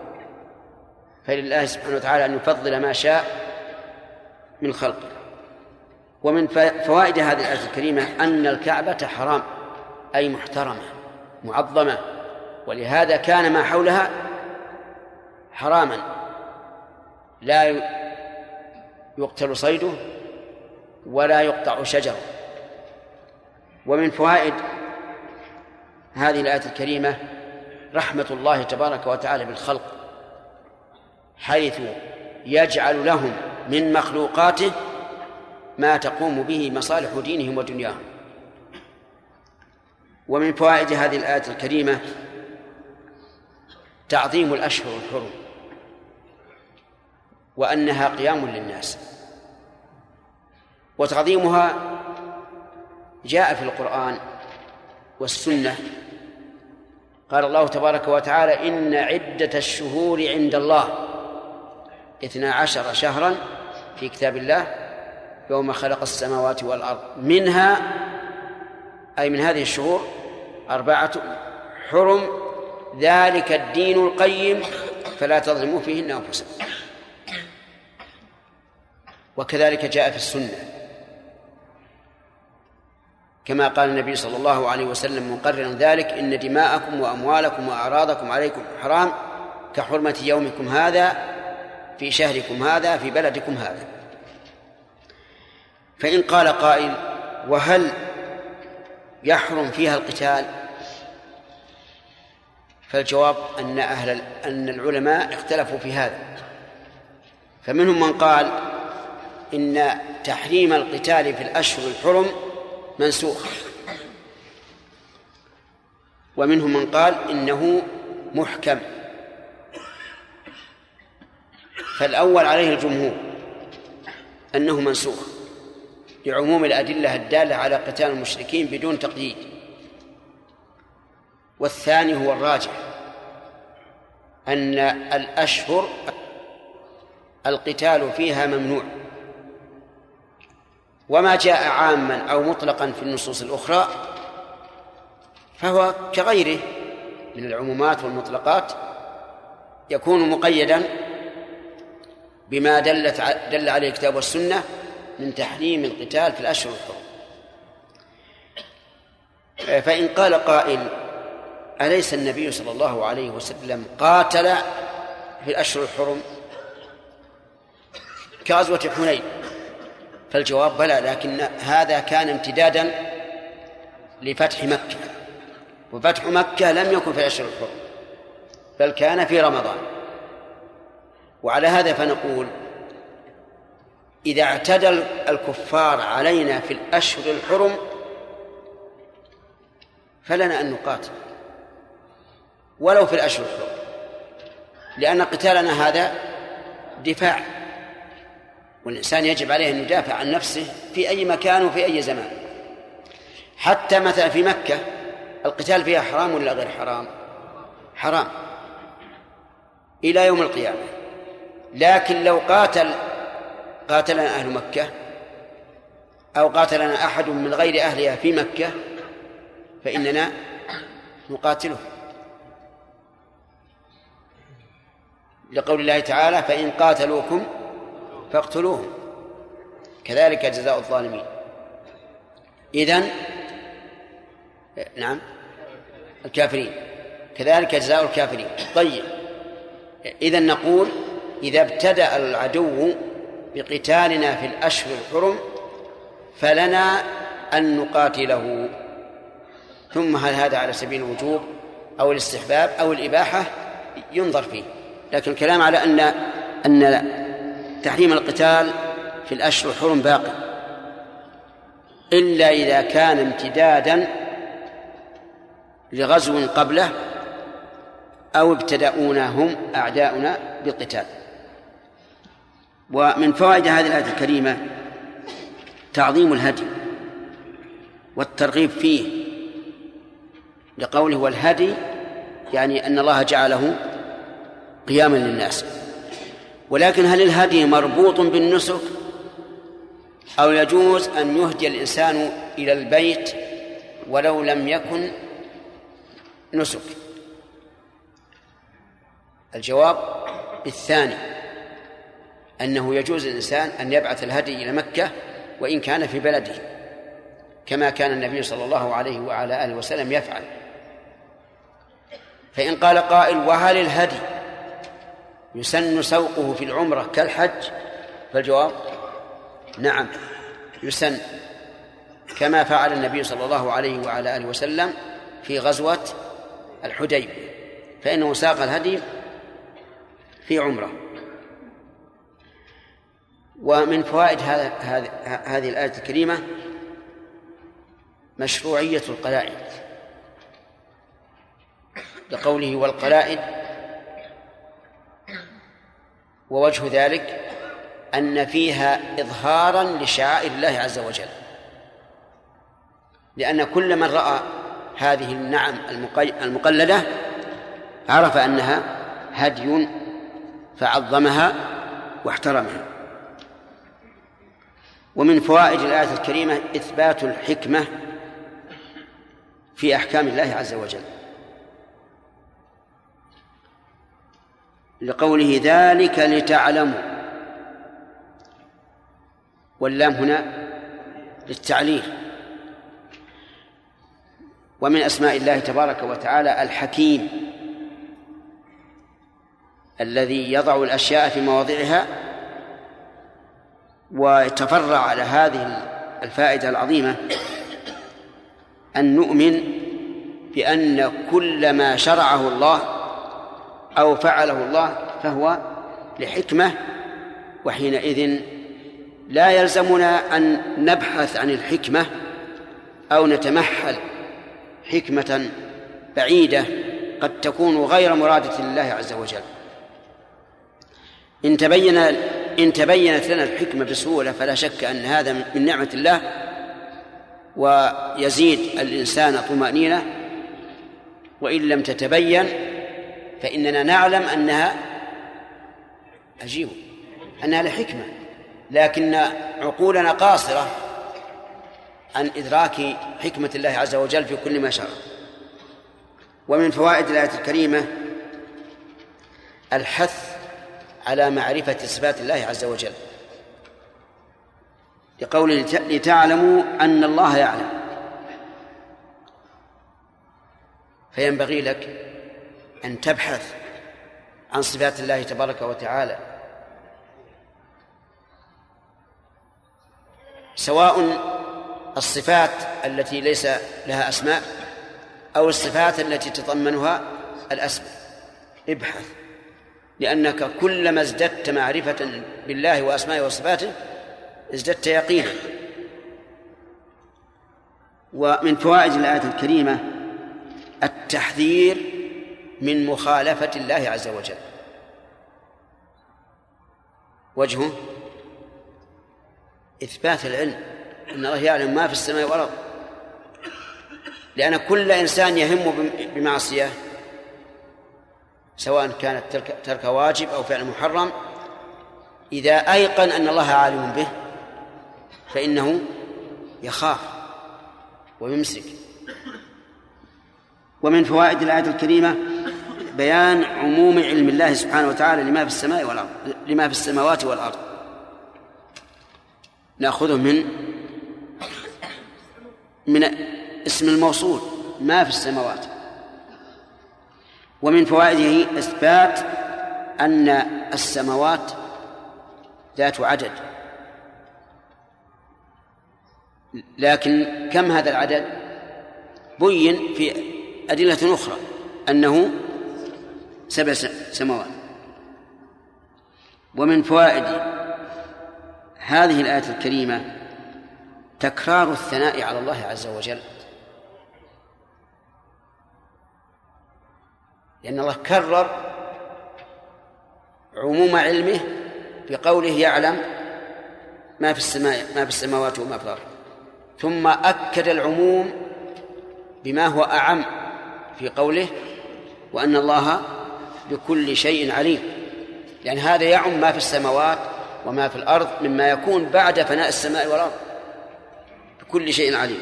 فلله سبحانه وتعالى أن يفضل ما شاء من خلقه. ومن فوائد هذه الآية الكريمة أن الكعبة حرام أي محترمة معظمة. ولهذا كان ما حولها حراما. لا يقتل صيده ولا يقطع شجره. ومن فوائد هذه الآية الكريمة رحمة الله تبارك وتعالى بالخلق حيث يجعل لهم من مخلوقاته ما تقوم به مصالح دينهم ودنياهم. ومن فوائد هذه الآية الكريمة تعظيم الأشهر الحرم وأنها قيام للناس. وتعظيمها جاء في القرآن والسنة قال الله تبارك وتعالى إن عدة الشهور عند الله اثنا عشر شهرا في كتاب الله يوم خلق السماوات والأرض. منها أي من هذه الشهور أربعة حرم ذلك الدين القيم فلا تظلموا فيهن أنفسكم. وكذلك جاء في السنة. كما قال النبي صلى الله عليه وسلم مقررا ذلك إن دماءكم وأموالكم وأعراضكم عليكم حرام كحرمة يومكم هذا في شهركم هذا في بلدكم هذا. فإن قال قائل وهل يحرم فيها القتال؟ فالجواب أن أهل أن العلماء اختلفوا في هذا. فمنهم من قال إن تحريم القتال في الأشهر الحرم منسوخ ومنهم من قال إنه محكم. فالأول عليه الجمهور أنه منسوخ لعموم الأدلة الدالة على قتال المشركين بدون تقييد. والثاني هو الراجح أن الأشهر القتال فيها ممنوع. وما جاء عاما أو مطلقا في النصوص الأخرى فهو كغيره من العمومات والمطلقات يكون مقيدا بما دلت دل عليه الكتاب والسنة من تحريم القتال في الأشهر الحرم. فإن قال قائل أليس النبي صلى الله عليه وسلم قاتل في الأشهر الحرم؟ كغزوة حنين. فالجواب بلى لكن هذا كان امتدادا لفتح مكة. وفتح مكة لم يكن في الأشهر الحرم بل كان في رمضان. وعلى هذا فنقول إذا اعتدى الكفار علينا في الأشهر الحرم فلنا أن نقاتل. ولو في الأشهر الحرم لأن قتالنا هذا دفاع. والإنسان يجب عليه أن يدافع عن نفسه في أي مكان وفي أي زمان. حتى مثلا في مكة القتال فيها حرام ولا غير حرام؟ حرام. إلى يوم القيامة. لكن لو قاتل قاتلنا أهل مكة أو قاتلنا أحد من غير أهلها في مكة فإننا نقاتله لقول الله تعالى فإن قاتلوكم فاقتلوهم. كذلك جزاء الظالمين. إذن نعم الكافرين. كذلك جزاء الكافرين. طيب إذا نقول إذا ابتدأ العدو بقتالنا في الأشهر الحرم فلنا أن نقاتله. ثم هل هذا على سبيل الوجوب أو الاستحباب أو الإباحة؟ ينظر فيه. لكن الكلام على أن أن تحريم القتال في الأشهر الحرم باقي. إلا إذا كان امتدادا لغزو قبله أو ابتدأونا هم أعداؤنا بالقتال. ومن فوائد هذه الآية الكريمة تعظيم الهدي والترغيب فيه لقوله والهدي يعني أن الله جعله قياما للناس. ولكن هل الهدي مربوط بالنسك أو يجوز أن يهدي الإنسان إلى البيت ولو لم يكن نسك الجواب الثاني أنه يجوز للإنسان أن يبعث الهدي إلى مكة وإن كان في بلده كما كان النبي صلى الله عليه وعلى آله وسلم يفعل. فإن قال قائل وهل الهدي يسن سوقه في العمرة كالحج؟ فالجواب نعم يسن كما فعل النبي صلى الله عليه وعلى آله وسلم في غزوة الحديبية فإنه ساق الهدي في عمرة. ومن فوائد هذه الآية الكريمة مشروعية القلائد لقوله والقلائد ووجه ذلك أن فيها إظهارا لشعائر الله عز وجل. لأن كل من رأى هذه النعم المقلدة عرف أنها هدي فعظمها واحترمها. ومن فوائد الآية الكريمة إثبات الحكمة في أحكام الله عز وجل. لقوله ذلك لتعلموا. واللام هنا للتعليل. ومن أسماء الله تبارك وتعالى الحكيم الذي يضع الأشياء في مواضعها ويتفرع على هذه الفائدة العظيمة أن نؤمن بأن كل ما شرعه الله أو فعله الله فهو لحكمة وحينئذ لا يلزمنا أن نبحث عن الحكمة أو نتمحل حكمة بعيدة قد تكون غير مرادة لله عز وجل. إن تبين إن تبينت لنا الحكمة بسهولة فلا شك أن هذا من نعمة الله ويزيد الإنسان طمأنينة وإن لم تتبين فإننا نعلم أنها عجيب أنها لحكمة لكن عقولنا قاصرة عن إدراك حكمة الله عز وجل في كل ما شرع ومن فوائد الآية الكريمة الحث على معرفة صفات الله عز وجل. لقوله لتعلموا أن الله يعلم. فينبغي لك أن تبحث عن صفات الله تبارك وتعالى. سواء الصفات التي ليس لها أسماء أو الصفات التي تتضمنها الأسماء. ابحث لأنك كلما ازددت معرفة بالله وأسمائه وصفاته ازددت يقينا. ومن فوائد الآية الكريمة التحذير من مخالفة الله عز وجل. وجهه إثبات العلم أن الله يعلم ما في السماء والأرض. لأن كل إنسان يهم بمعصية سواء كانت ترك, ترك واجب أو فعل محرم إذا أيقن أن الله عالم به فإنه يخاف ويمسك. ومن فوائد الآية الكريمة بيان عموم علم الله سبحانه وتعالى لما في السماء والأرض لما في السماوات والأرض. نأخذه من من اسم الموصول ما في السماوات. ومن فوائده إثبات أن السماوات ذات عدد. لكن كم هذا العدد؟ بين في أدلة أخرى أنه سبع سماوات. ومن فوائد هذه الآية الكريمة تكرار الثناء على الله عز وجل. لأن الله كرر عموم علمه بقوله يعلم ما في السماء ما في السماوات وما في الأرض. ثم أكد العموم بما هو أعم في قوله وأن الله بكل شيء عليم. لأن هذا يعم ما في السماوات وما في الأرض مما يكون بعد فناء السماء والأرض. بكل شيء عليم.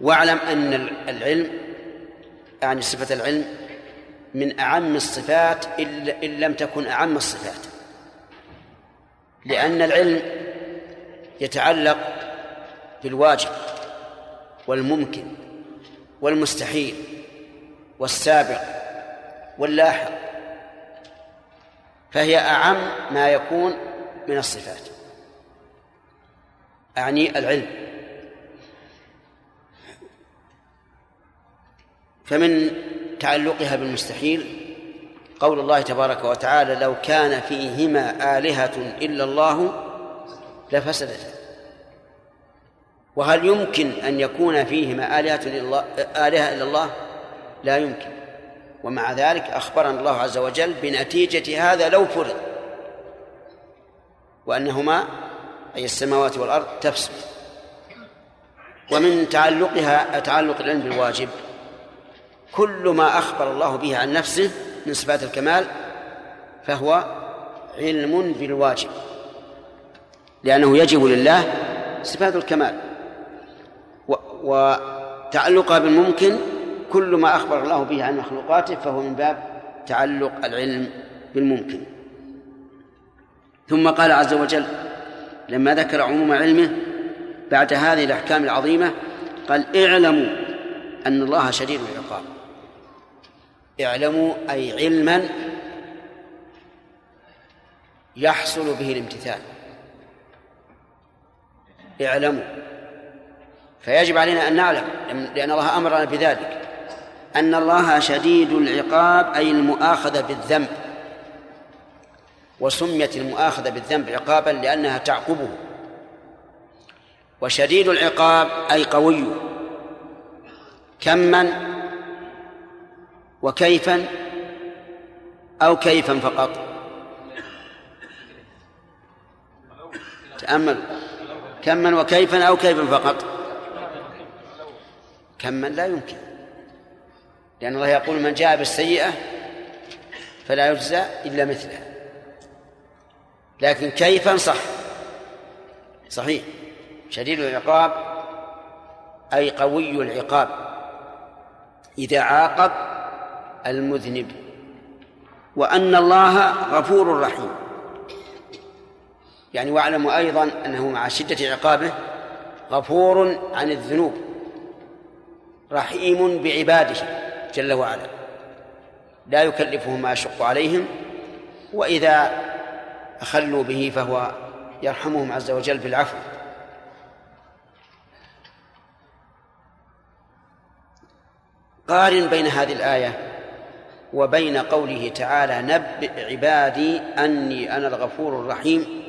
واعلم أن العلم يعني صفة العلم من أعم الصفات إن لم تكن أعم الصفات. لأن العلم يتعلق بالواجب والممكن. والمستحيل والسابق واللاحق فهي أعم ما يكون من الصفات. أعني العلم. فمن تعلقها بالمستحيل قول الله تبارك وتعالى لو كان فيهما آلهة إلا الله لفسدتا وهل يمكن أن يكون فيهما آلهة الله آلهة إلا الله؟ لا يمكن. ومع ذلك أخبرنا الله عز وجل بنتيجة هذا لو فرض. وأنهما أي السماوات والأرض تفسد. ومن تعلقها تعلق العلم بالواجب. كل ما أخبر الله به عن نفسه من صفات الكمال فهو علم بالواجب. لأنه يجب لله صفات الكمال. وتعلقها بالممكن كل ما أخبر الله به عن مخلوقاته فهو من باب تعلق العلم بالممكن. ثم قال عز وجل لما ذكر عموم علمه بعد هذه الأحكام العظيمة قال اعلموا أن الله شديد العقاب. اعلموا أي علما يحصل به الامتثال. اعلموا. فيجب علينا أن نعلم لأن الله أمرنا بذلك. أن الله شديد العقاب أي المؤاخذة بالذنب. وسميت المؤاخذة بالذنب عقابا لأنها تعقبه. وشديد العقاب أي قوي. كما وكيفا أو كيفا فقط. تأمل. كما وكيفا أو كيفا فقط. كما لا يمكن. لأن الله يقول من جاء بالسيئة فلا يجزى إلا مثلها. لكن كيفا صح صحيح. شديد العقاب أي قوي العقاب. إذا عاقب المذنب. وأن الله غفور رحيم. يعني واعلموا أيضا أنه مع شدة عقابه غفور عن الذنوب. رحيم بعباده جل وعلا. لا يكلفهم ما يشق عليهم وإذا أخلوا به فهو يرحمهم عز وجل بالعفو. قارن بين هذه الآية وبين قوله تعالى نبئ عبادي أني أنا الغفور الرحيم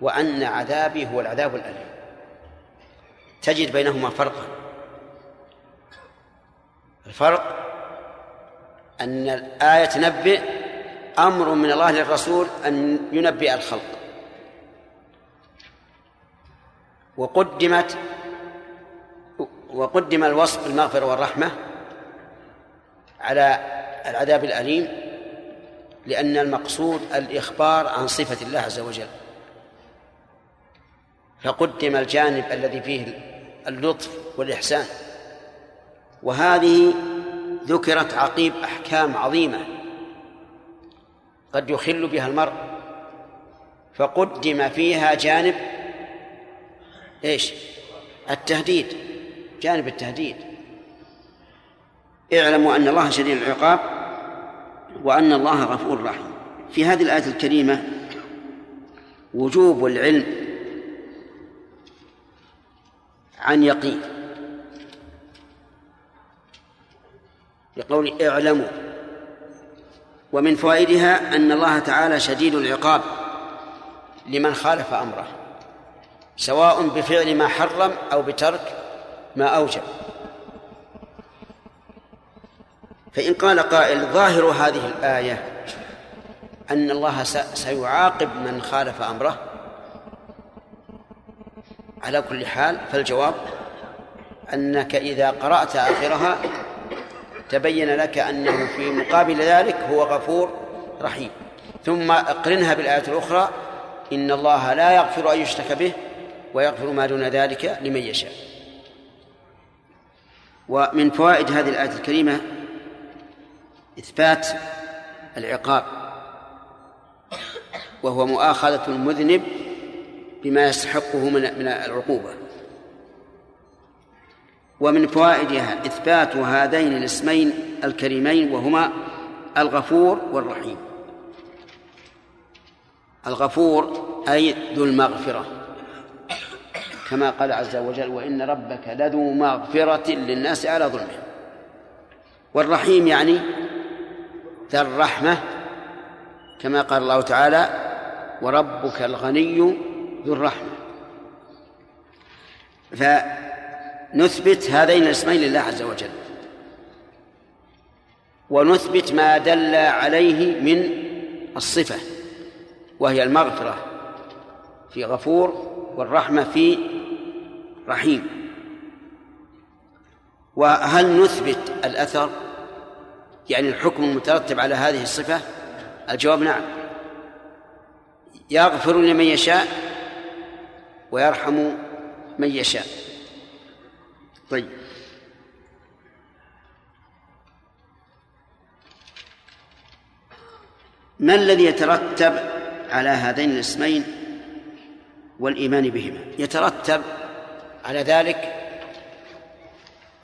وأن عذابي هو العذاب الأليم. تجد بينهما فرقا. الفرق أن الآية تنبئ أمر من الله للرسول أن ينبئ الخلق. وقدمت وقدم الوصف بالمغفرة والرحمة على العذاب الأليم لأن المقصود الإخبار عن صفة الله عز وجل. فقدم الجانب الذي فيه اللطف والإحسان. وهذه ذكرت عقيب أحكام عظيمة قد يخل بها المرء فقدم فيها جانب إيش؟ التهديد جانب التهديد. اعلموا أن الله شديد العقاب وأن الله غفور رحيم. في هذه الآية الكريمة وجوب العلم عن يقين. لقول اعلموا. ومن فوائدها أن الله تعالى شديد العقاب لمن خالف أمره سواء بفعل ما حرم أو بترك ما أوجب. فإن قال قائل ظاهر هذه الآية أن الله سيعاقب من خالف أمره على كل حال فالجواب أنك إذا قرأت آخرها تبين لك أنه في مقابل ذلك هو غفور رحيم. ثم أقرنها بالآية الأخرى إن الله لا يغفر أن يشرك به ويغفر ما دون ذلك لمن يشاء. ومن فوائد هذه الآية الكريمة إثبات العقاب وهو مؤاخذة المذنب بما يستحقه من من العقوبة. ومن فوائدها إثبات هذين الاسمين الكريمين وهما الغفور والرحيم. الغفور أي ذو المغفرة. كما قال عز وجل وإن ربك لذو مغفرة للناس على ظلمهم والرحيم يعني ذا الرحمة كما قال الله تعالى وربك الغني ذو الرحمة فنثبت هذين الاسمين لله عز وجل. ونثبت ما دل عليه من الصفة وهي المغفرة في غفور والرحمة في رحيم. وهل نثبت الأثر؟ يعني الحكم المترتب على هذه الصفة؟ الجواب نعم. يغفر لمن يشاء ويرحم من يشاء. طيب. ما الذي يترتب على هذين الاسمين والإيمان بهما؟ يترتب على ذلك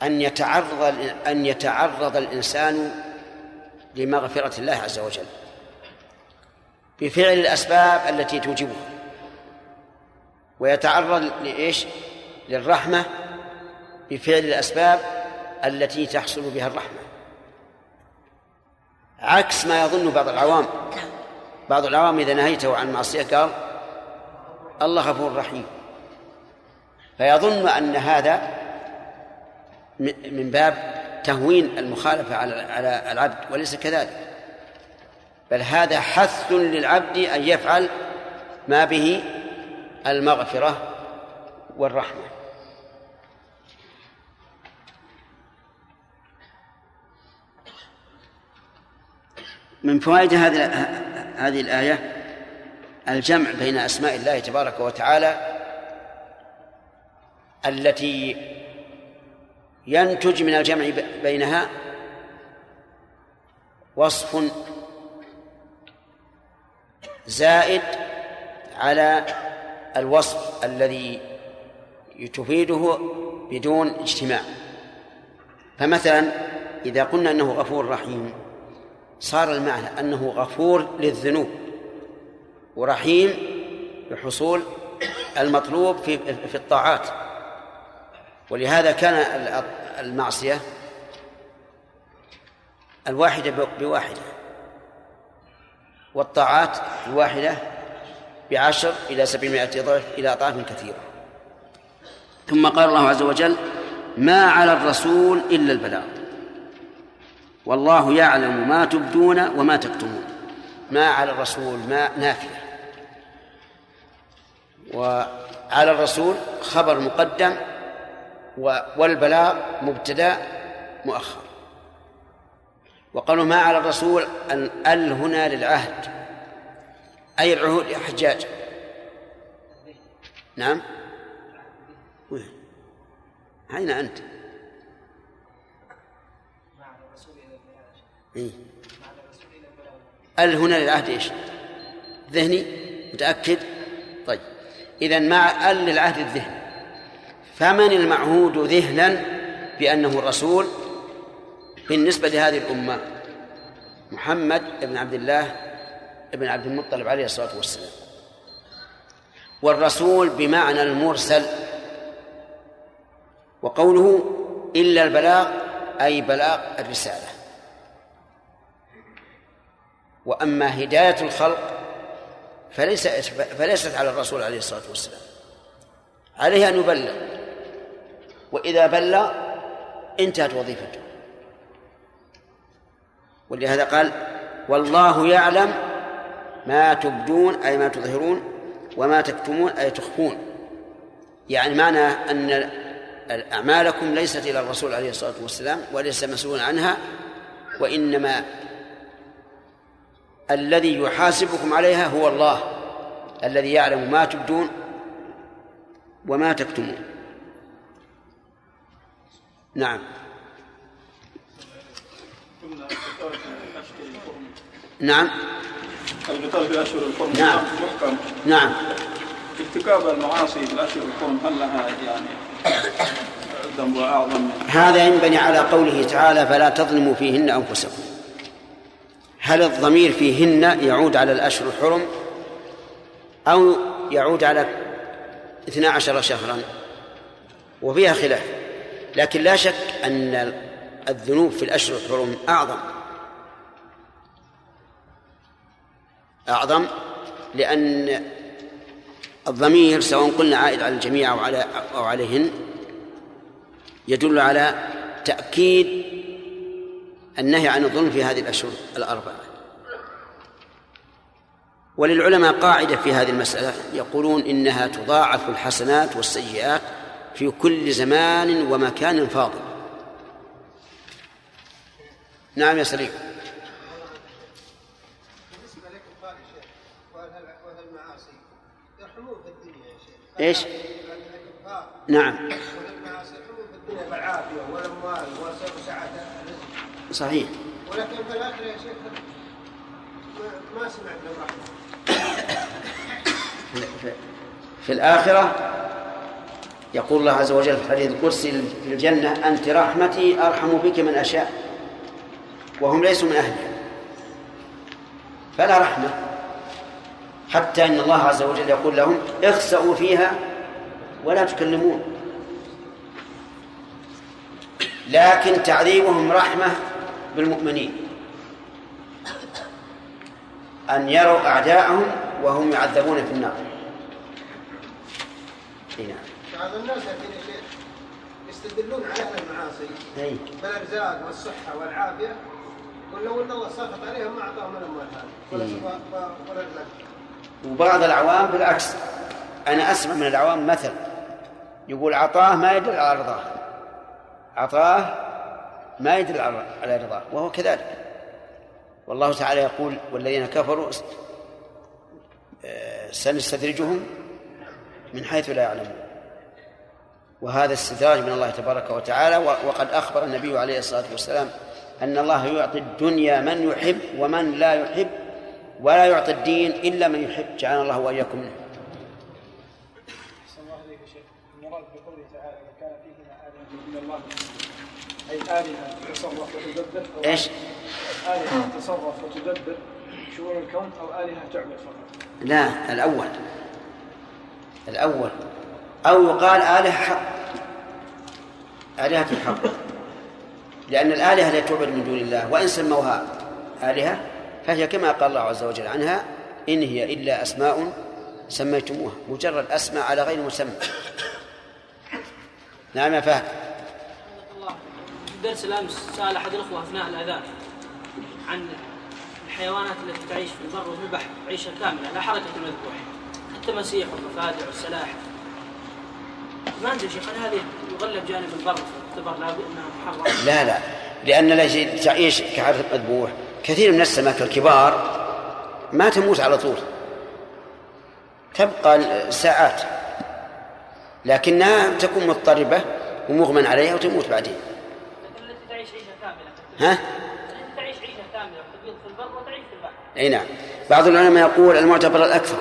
أن يتعرض أن يتعرض الإنسان لمغفرة الله عز وجل بفعل الأسباب التي توجبها ويتعرض لإيش؟ للرحمة بفعل الأسباب التي تحصل بها الرحمة. عكس ما يظن بعض العوام. بعض العوام إذا نهيته عن معصية قال الله غفور رحيم. فيظن أن هذا من باب تهوين المخالفة على على العبد وليس كذلك. بل هذا حث للعبد أن يفعل ما به المغفرة والرحمة. من فوائد هذه هذه الآية الجمع بين أسماء الله تبارك وتعالى التي ينتج من الجمع بينها وصف زائد على الوصف الذي تفيده بدون اجتماع. فمثلا إذا قلنا أنه غفور رحيم صار المعنى أنه غفور للذنوب ورحيم بحصول المطلوب في في الطاعات. ولهذا كان المعصية الواحدة بواحدة والطاعات الواحدة بعشر إلى سبعمائة ضعف إلى أضعاف كثيرة ثم قال الله عز وجل ما على الرسول إلا البلاغ. والله يعلم ما تبدون وما تكتمون. ما على الرسول ما نافية. وعلى الرسول خبر مقدم والبلاغ مبتدا مؤخر. وقالوا ما على الرسول أن أل هنا للعهد. أي العهود يا حجاج؟ نعم. وين؟ أين أنت. إيه؟ ال هنا للعهد إيش؟ ذهني متأكد؟ طيب. إذا مع ال للعهد الذهني فمن المعهود ذهنا بأنه الرسول بالنسبة لهذه الأمة؟ محمد بن عبد الله بن عبد المطلب عليه الصلاة والسلام. والرسول بمعنى المرسل. وقوله إلا البلاغ أي بلاغ الرسالة. وأما هداية الخلق فليس فليست على الرسول عليه الصلاة والسلام. عليه أن يبلغ. وإذا بلغ انتهت وظيفته. ولهذا قال والله يعلم ما تبدون أي ما تظهرون وما تكتمون أي تخفون. يعني معنى أن أعمالكم ليست إلى الرسول عليه الصلاة والسلام وليس مسؤولا عنها وإنما الذي يحاسبكم عليها هو الله الذي يعلم ما تبدون وما تكتمون. نعم. نعم. القتال في الاشهر الحرم نعم. محكم. نعم. ارتكاب المعاصي في الاشهر الحرم هل لها يعني ذنب أعظم؟ هذا ينبني على قوله تعالى فلا تظلموا فيهن أنفسكم. هل الضمير فيهن يعود على الأشهر الحرم أو يعود على اثنا عشر شهرا؟ وفيها خلاف لكن لا شك أن الذنوب في الأشهر الحرم أعظم. أعظم لأن الضمير سواء قلنا عائد على الجميع أو على أو عليهن يدل على تأكيد النهي عن الظلم في هذه الأشهر الأربعة. وللعلماء قاعدة في هذه المسألة يقولون إنها تضاعف الحسنات والسيئات في كل زمان ومكان فاضل. نعم يا سليم؟ الكفار نعم. صحيح. ولكن في الاخره يا شيخ ما, ما سمعت بالرحمه في الآخرة يقول الله عز وجل في الحديث القدسي في الجنة أنت رحمتي أرحم بك من أشاء وهم ليسوا من أهلها فلا رحمة. حتى إن الله عز وجل يقول لهم اخسأوا فيها ولا تكلمون. لكن تعذيبهم رحمة بالمؤمنين. أن يروا أعداءهم وهم يعذبون في النار. نعم بعض الناس يستدلون على المعاصي. أي. بالأرزاق والصحة والعافية. يقول لو أن الله سخط عليهم ما أعطاهم الاموال هذه. ولا وبعض العوام بالعكس. أنا أسمع من العوام مثل. يقول عطاه ما يدل على رضاه. عطاه ما يدل على رضاه وهو كذلك. والله تعالى يقول والذين كفروا آه، سنستدرجهم من حيث لا يعلمون. وهذا استدراج من الله تبارك وتعالى وقد أخبر النبي عليه الصلاة والسلام أن الله يعطي الدنيا من يحب ومن لا يحب ولا يعطي الدين إلا من يحب. جعلنا الله وإياكم منه. أي آلهة تصرف وتدبر أو إيش؟ آلهة تصرف وتدبر شؤون الكون أو آلهة تعبد فقط؟ لا الأول. الأول. أو يقال آلهة حق. آلهة حق لأن الآلهة لا تعبد من دون الله. وإن سموها آلهة فهي كما قال الله عز وجل عنها إن هي إلا أسماء سميتموها. مجرد أسماء على غير مسمى. نعم يا فهد. درس الامس سأل أحد الأخوة أثناء الأذان عن الحيوانات التي تعيش في البر وفي البحر عيشة كاملة لا حركه المذبوح التماسيح والضفادع والسلاحف ما أدري شيخ هذه يغلب جانب البر؟ تعتبر لابد أنها محرمة. لا لا. لأن التي تعيش كحرف مذبوح. كثير من السمك الكبار ما تموت على طول. تبقى ساعات لكنها تكون مضطربة ومغمى عليها وتموت بعدين التي تعيش عيشه كامله ها؟ تعيش عيشة كاملة تبيض في البر وتعيش في البحر. إي نعم. بعض العلماء يقول المعتبر الأكثر.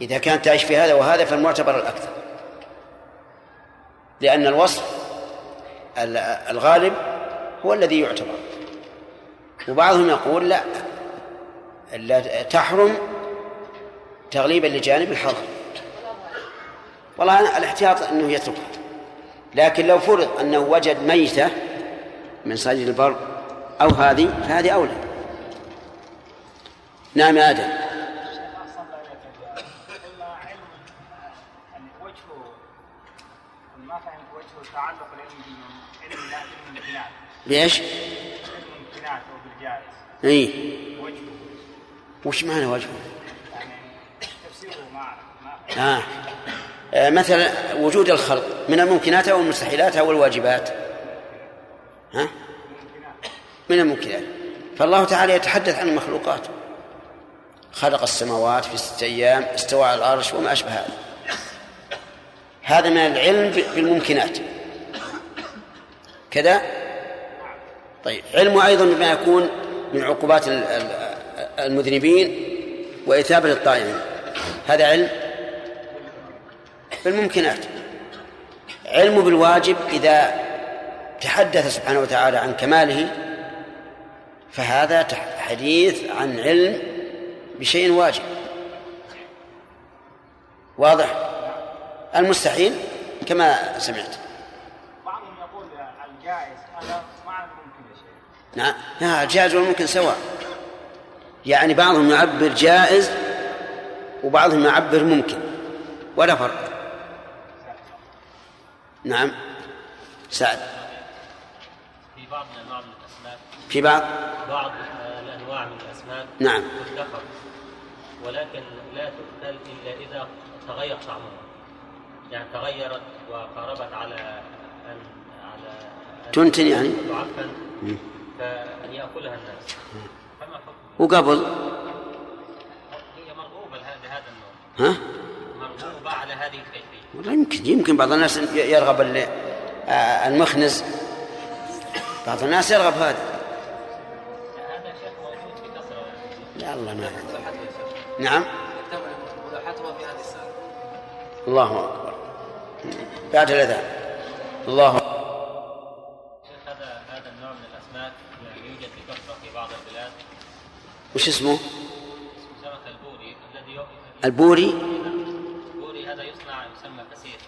إذا كانت تعيش في هذا وهذا فالمعتبر الأكثر. لأن الوصف ال- الغالب هو الذي يعتبر. وبعضهم يقول لا لا تحرم تغليبا لجانب الحظر والله أنا الاحتياط أنه يتركه لكن لو فرض أنه وجد ميتة من صيد البر أو هذه فهذه أولى. نعم يا آدم. بالجائز اي وجهه وش معنى وجهه؟ يعني تفسيره ما ما آه. آه مثلا وجود الخلق من الممكنات أو المستحيلات أو الواجبات. ها؟ من الممكنات. فالله تعالى يتحدث عن المخلوقات. خلق السماوات في ستة أيام استوى على العرش وما أشبه هذا. هذا من العلم بالممكنات. كذا؟ طيب علمه أيضا بما يكون من عقوبات ال- ال- المذنبين وإثابة الطائعين هذا علم بالممكنات. علمه بالواجب إذا تحدث سبحانه وتعالى عن كماله فهذا حديث عن علم بشيء واجب. واضح؟ المستحيل كما سمعت. بعضهم يقول الجائز هذا معنى ممكن يا شيخ نعم الجائز والممكن سواء. يعني بعضهم يعبر جائز وبعضهم يعبر ممكن. ولا فرق. نعم. سعد في بعض الانواع من الاسماك في بعض بعض الأنواع من الاسماك نعم. تدخر ولكن لا تؤكل إلا إذا تغير طعمها. يعني تغيرت وقاربت على ان على أن تنتن يعني؟ تعفن مم. فأن يأكلها الناس. فما حكم؟ وقبل؟ هي مرغوبة لهذا هذا النوع. ها؟ مرغوبة على هذه الكيفية. والله يمكن يمكن بعض الناس يرغب آه، المخنز. بعض الناس يرغب هذا. لا الله ما نعم. الله أكبر. بعد الأذان. الله أكبر. هذا هذا النوع من الأسماك يعني يوجد بكثره في بعض البلاد. وش اسمه؟ سمك البوري الذي البوري؟ البوري هذا يصنع يسمى فسيخ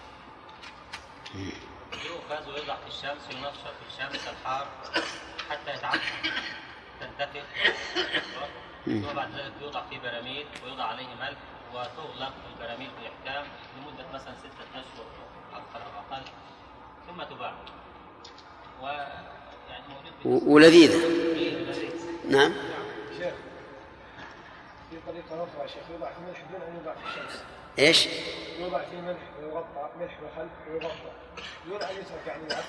يؤخذ ويوضع في الشمس وينشر في الشمس الحار حتى يتعفن تنتفخ ثم بعد ذلك يوضع في براميل ويوضع عليه ملح وتغلق البراميل بإحكام لمدة مثلا ستة أشهر أكثر أو أقل ثم تباع. موجود و- ولذيذة نعم. شيخ في طريقة أخرى يا شيخ يوضع في ملح دون أن يوضع في الشمس. إيش؟ يوضع في ملح ويغطى ملح وخل ويغطى. دون أن يترك يعني يعني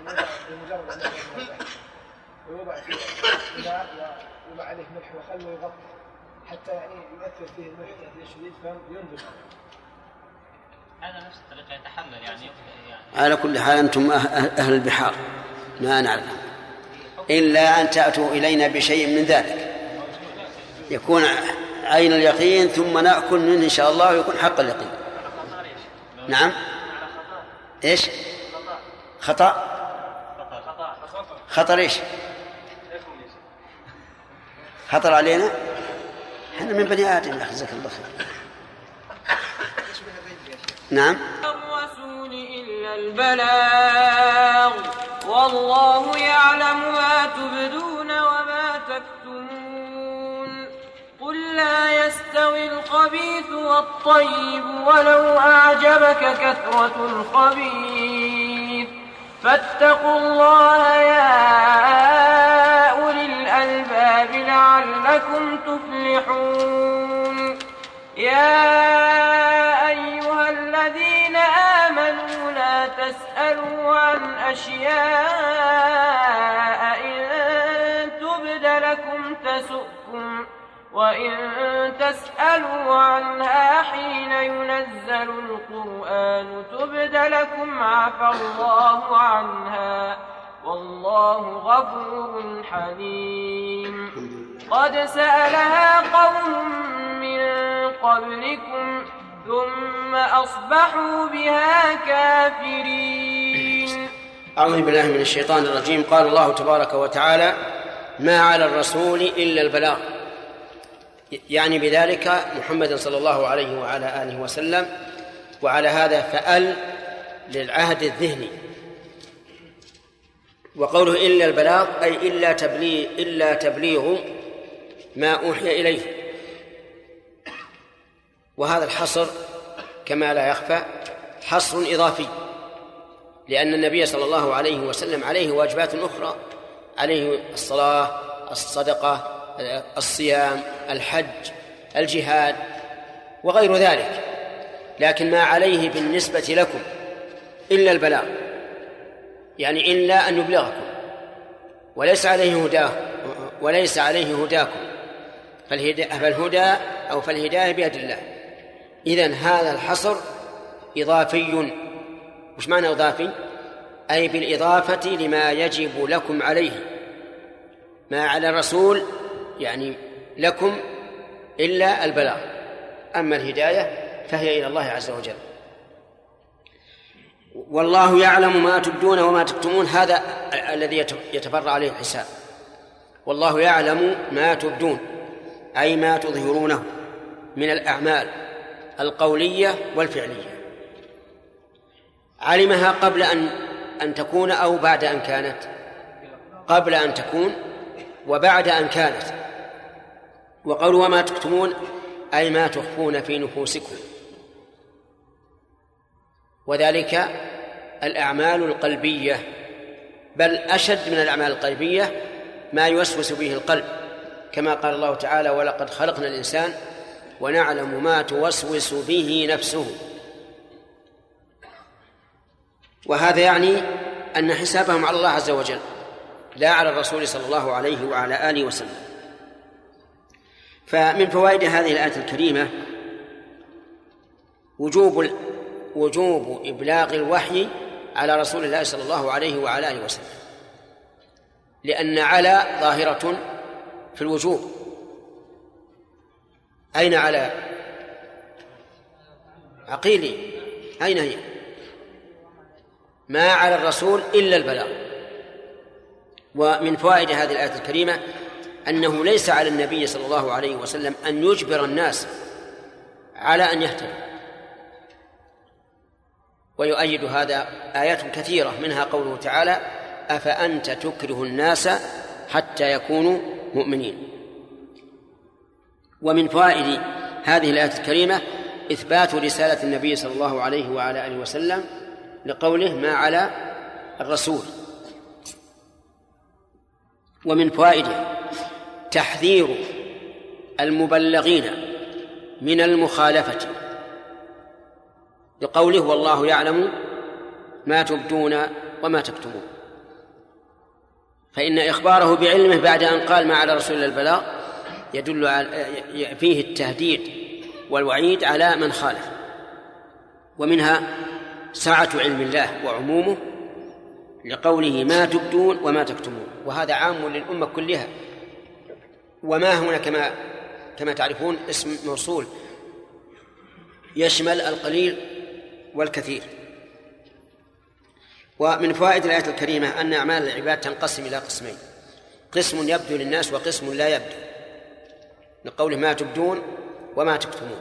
يوضع بمجرد أن يغطى الملح. ويوضع في ويوضع عليه ملح وخل ويغطى حتى يعني يؤثر فيه الملح تأثير شديد فينضج هذا نفس الطريقة يتحلل يعني يعني. على كل حال أنتم أه- أه- أهل البحار ما نعلم إلا أن تأتوا إلينا بشيء من ذلك. يكون عين اليقين ثم نأكل منه إن شاء الله ويكون حق اليقين. نعم. إيش؟ خطأ. خطر إيش؟ خطر علينا؟ إحنا من بني أخي جزاك الله خير. نعم. الرسول إلا البلاغ. والله يعلم ما تبدون وما تكتمون. قل لا يستوي الخبيث والطيب ولو أعجبك كثرة الخبيث. فاتقوا الله يا الألباب لعلكم تفلحون. يا أيها الذين آمنوا لا تسألوا عن أشياء إن تبد لكم تسؤكم وإن تسألوا عنها حين ينزل القرآن تبد لكم عفى الله عنها. والله غفور حليم. قد سألها قوم من قبلكم ثم أصبحوا بها كافرين. أعوذ بالله من الشيطان الرجيم. قال الله تبارك وتعالى ما على الرسول إلا البلاغ. يعني بذلك محمد صلى الله عليه وعلى آله وسلم. وعلى هذا فأل للعهد الذهني. وقوله إلا البلاغ أي إلا تبليغ إلا تبليغ ما أوحي إليه. وهذا الحصر كما لا يخفى حصر إضافي لأن النبي صلى الله عليه وسلم عليه واجبات أخرى عليه الصلاة الصدقة الصيام الحج الجهاد وغير ذلك. لكن ما عليه بالنسبة لكم إلا البلاغ. يعني إلا أن يبلغكم وليس عليه هداه وليس عليه هداكم. فالهدى أو فالهداية بيد الله. إذن هذا الحصر إضافي. وش معنى إضافي؟ أي بالإضافة لما يجب لكم عليه. ما على الرسول يعني لكم إلا البلاغ. أما الهداية فهي إلى الله عز وجل. والله يعلم ما تبدون وما تكتمون. هذا الذي يتفرع عليه الحساب. والله يعلم ما تبدون أي ما تظهرونه من الأعمال القولية والفعلية. علمها قبل أن أن تكون أو بعد أن كانت؟ قبل أن تكون وبعد أن كانت. وقول وما تكتمون أي ما تخفون في نفوسكم. وذلك الأعمال القلبية بل أشد من الأعمال القلبية ما يوسوس به القلب. كما قال الله تعالى ولقد خلقنا الإنسان ونعلم ما توسوس به نفسه. وهذا يعني أن حسابهم على الله عز وجل لا على الرسول صلى الله عليه وعلى آله وسلم. فمن فوائد هذه الآية الكريمة وجوب وجوب إبلاغ الوحي على رسول الله صلى الله عليه وعلى آله وسلم. لأن على ظاهرة في الوجوب. أين على؟ عقيلي أين هي؟ ما على الرسول إلا البلاغ. ومن فوائد هذه الآية الكريمة أنه ليس على النبي صلى الله عليه وسلم أن يجبر الناس على أن يهتدوا. ويؤيد هذا آيات كثيرة منها قوله تعالى أفأنت تكره الناس حتى يكونوا مؤمنين. ومن فوائد هذه الآية الكريمة إثبات رسالة النبي صلى الله عليه وعلى آله وسلم لقوله ما على الرسول. ومن فوائده تحذير المبلغين من المخالفة. لقوله والله يعلم ما تبدون وما تكتمون. فإن إخباره بعلمه بعد أن قال ما على رسول البلاغ يدل على فيه التهديد والوعيد على من خالف. ومنها سعة علم الله وعمومه لقوله ما تبدون وما تكتمون. وهذا عام للأمة كلها. وما هنا كما كما تعرفون اسم موصول. يشمل القليل والكثير. ومن فوائد الآية الكريمة أن أعمال العباد تنقسم إلى قسمين. قسم يبدو للناس وقسم لا يبدو. لقوله ما تبدون وما تكتمون.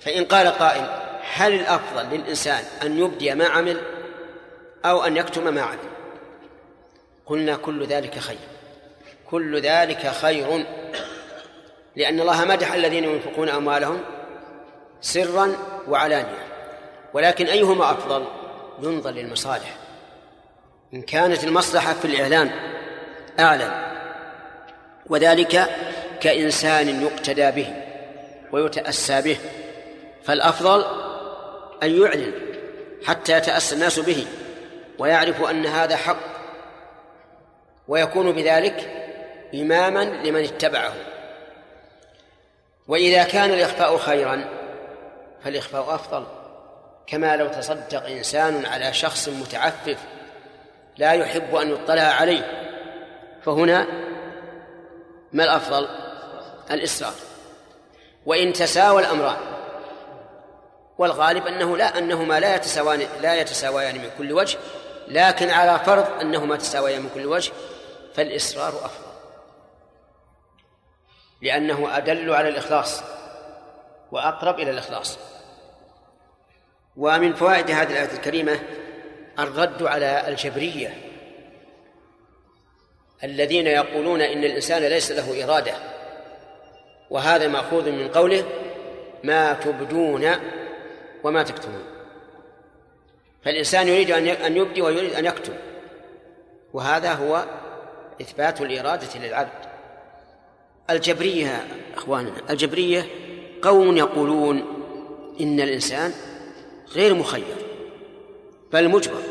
فإن قال قائل هل الأفضل للإنسان أن يبدي ما عمل أو أن يكتم ما عمل؟ قلنا كل ذلك خير. كل ذلك خير. لأن الله مدح الذين ينفقون أموالهم سرا وعلانية. ولكن أيهما أفضل؟ ينظر للمصالح. إن كانت المصلحة في الإعلان أعلى وذلك كإنسان يقتدى به ويتأسى به فالأفضل أن يعلن حتى يتأسى الناس به ويعرف أن هذا حق ويكون بذلك إماما لمن اتبعه. وإذا كان الإخفاء خيرا فالإخفاء أفضل. كما لو تصدق إنسان على شخص متعفف لا يحب أن يطلع عليه فهنا ما الأفضل؟ الإسرار وإن تساوى الأمران والغالب أنه لا أنهما لا يتساوان لا يتساويان من كل وجه لكن على فرض أنهما تساويان من كل وجه فالإصرار أفضل. لأنه أدل على الإخلاص وأقرب إلى الإخلاص. ومن فوائد هذه الآية الكريمة الرد على الجبرية الذين يقولون إن الإنسان ليس له إرادة وهذا مأخوذ من قوله ما تبدون وما تكتمون. فالإنسان يريد أن يبدي ويريد أن يكتم وهذا هو إثبات الإرادة للعبد. الجبرية أخواننا الجبرية قوم يقولون إن الإنسان غير مخير. بل مجبر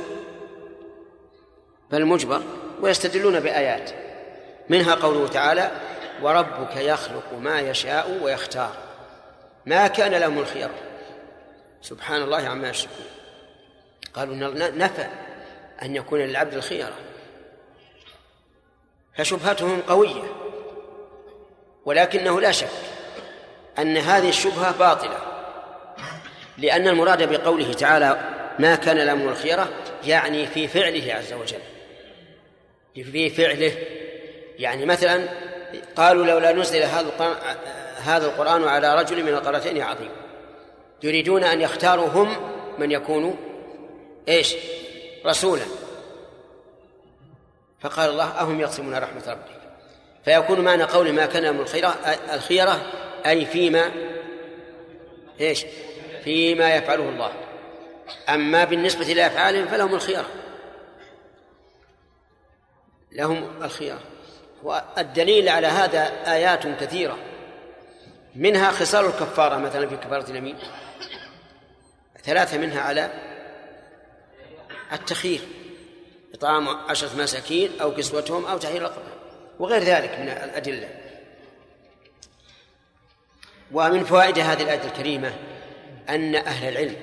بل مجبر ويستدلون بآيات. منها قوله تعالى وربك يخلق ما يشاء ويختار. ما كان لهم الخيار. سبحان الله عما يشركون. قالوا نفى أن يكون للعبد الخيرة فشبهتهم قوية ولكنه لا شك أن هذه الشبهة باطلة. لأن المراد بقوله تعالى ما كان لهم الخيرة يعني في فعله عز وجل. في فعله. يعني مثلا قالوا لولا نزل هذا هذا القرآن على رجل من القريتين عظيم. يريدون أن يختاروا هم من يكون إيش؟ رسولا. فقال الله أهم يقسمون رحمة ربك. فيكون معنى قول ما كان من الخيرة الخيرة أي فيما إيش؟ فيما يفعله الله. أما بالنسبة لأفعالهم فلهم الخيرة لهم الخيار. والدليل على هذا آيات كثيرة. منها خصال الكفارة مثلا في كفارة اليمين. ثلاثة منها على التخيير. إطعام عشرة مساكين أو كسوتهم أو تحرير رقبة وغير ذلك من الأدلة. ومن فوائد هذه الآية الكريمة أن أهل العلم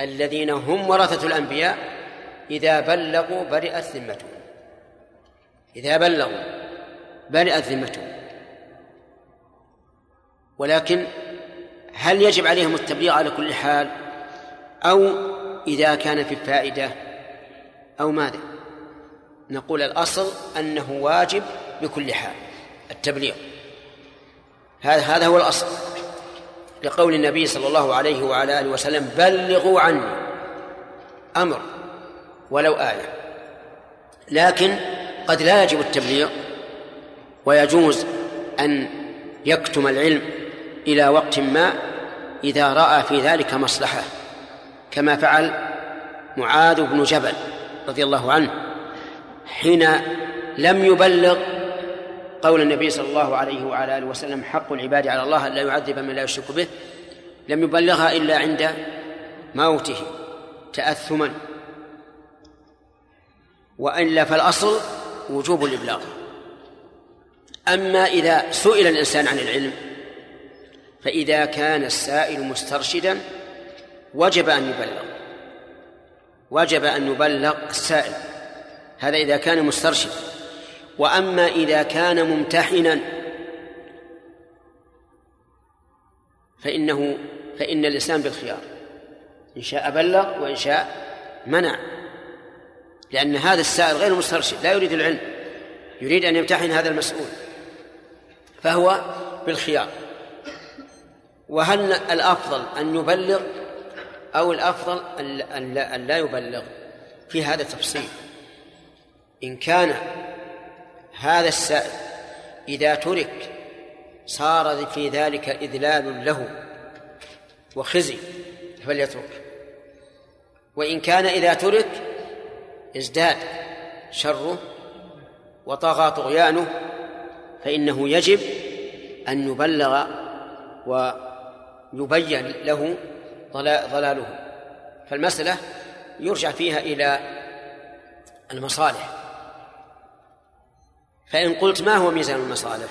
الذين هم ورثة الأنبياء إذا بلغوا برئت ذمتهم. إذا بلغوا برئت ذمتهم. ولكن هل يجب عليهم التبليغ على كل حال؟ أو إذا كان في الفائدة؟ أو ماذا؟ نقول الأصل أنه واجب بكل حال التبليغ. هذا هذا هو الأصل. لقول النبي صلى الله عليه وعلى آله وسلم بلغوا عني أمر ولو آية. لكن قد لا يجب التبليغ ويجوز أن يكتم العلم إلى وقت ما إذا رأى في ذلك مصلحة كما فعل معاذ بن جبل رضي الله عنه حين لم يبلغ قول النبي صلى الله عليه وعلى آله وسلم حق العباد على الله أن لا يعذب من لا يشرك به. لم يبلغها إلا عند موته تأثما. وإلا فالأصل وجوب الإبلاغ. أما إذا سئل الإنسان عن العلم فإذا كان السائل مسترشدا وجب أن يبلغ. وجب أن يبلغ السائل. هذا إذا كان مسترشدا. وأما إذا كان ممتحنا فإنه فإن الإنسان بالخيار. إن شاء بلغ وإن شاء منع. لأن هذا السائل غير مسترشد لا يريد العلم. يريد أن يمتحن هذا المسؤول. فهو بالخيار. وهل الأفضل أن يبلغ أو الأفضل أن لا يبلغ؟ في هذا تفصيل. إن كان هذا السائل إذا ترك صار في ذلك إذلال له وخزي فليترك وإن كان إذا ترك ازداد شره وطغى طغيانه فإنه يجب أن يبلغ ويبين له ضلاله. فالمسألة يرجع فيها إلى المصالح. فإن قلت ما هو ميزان المصالح؟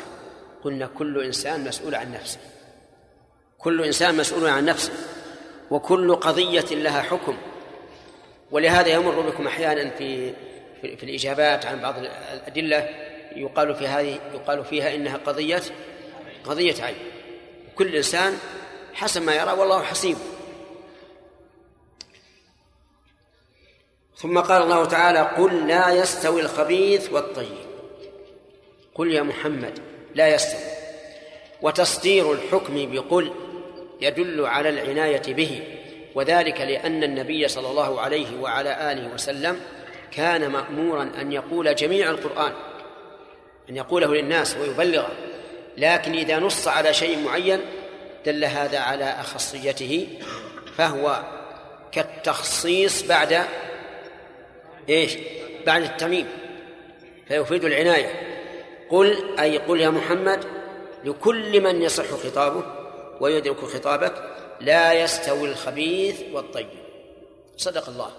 قلنا كل إنسان مسؤول عن نفسه. كل إنسان مسؤول عن نفسه وكل قضية لها حكم. ولهذا يمر بكم أحيانا في في الإجابات عن بعض الأدلة يقال في هذه يقال فيها إنها قضية قضية عين. كل إنسان حسب ما يرى والله حسيب. ثم قال الله تعالى قل لا يستوي الخبيث والطيب. قل يا محمد لا يستوي. وتصدير الحكم بقل يدل على العناية به وذلك لأن النبي صلى الله عليه وعلى آله وسلم كان مأمورا أن يقول جميع القرآن أن يقوله للناس ويبلغه. لكن إذا نص على شيء معين دل هذا على أخصيته فهو كالتخصيص بعد إيش؟ بعد التميم فيفيد العناية. قل أي قل يا محمد لكل من يصح خطابه ويدرك خطابك لا يستوي الخبيث والطيب. صدق الله.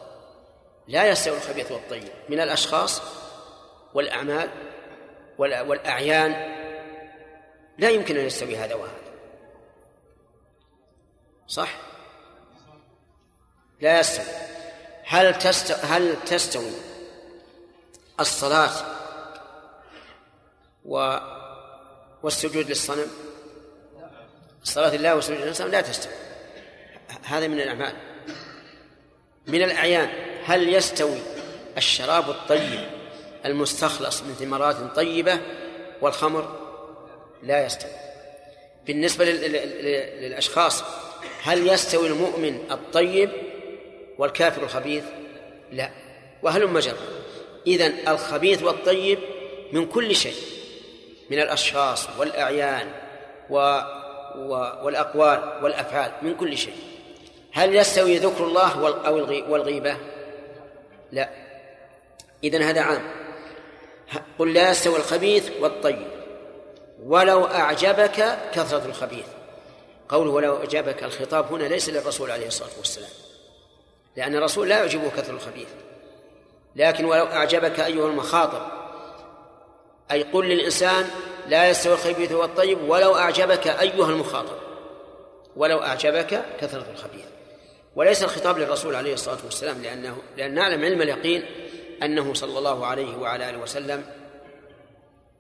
لا يستوي الخبيث والطيب. من الأشخاص والأعمال والأعيان لا يمكن أن يستوي هذا وهذا. صح؟ لا يستوي. هل تستوي هل تستوي الصلاة و والسجود للصنم. الصلاة لله والسجود للصنم لا تستوي. هذا من الأعمال. من الأعيان. هل يستوي الشراب الطيب المستخلص من ثمرات طيبة والخمر؟ لا يستوي. بالنسبة للأشخاص هل يستوي المؤمن الطيب والكافر الخبيث؟ لا. وهل مجر إذن الخبيث والطيب من كل شيء. من الأشخاص والأعيان و... والأقوال والأفعال من كل شيء. هل يستوي ذكر الله والغيبة؟ لا. إذن هذا عام. قل لا يستوي الخبيث والطيب. ولو أعجبك كثرة الخبيث. قوله ولو أعجبك الخطاب هنا ليس للرسول عليه الصلاة والسلام. لأن الرسول لا يعجبه كثرة الخبيث. لكن ولو أعجبك أيها المخاطب أي قل للإنسان لا يستوي الخبيث والطيب ولو أعجبك أيها المخاطب. ولو أعجبك كثرة الخبيث. وليس الخطاب للرسول عليه الصلاة والسلام لأنه لأن نعلم علم اليقين أنه صلى الله عليه وعلى آله وسلم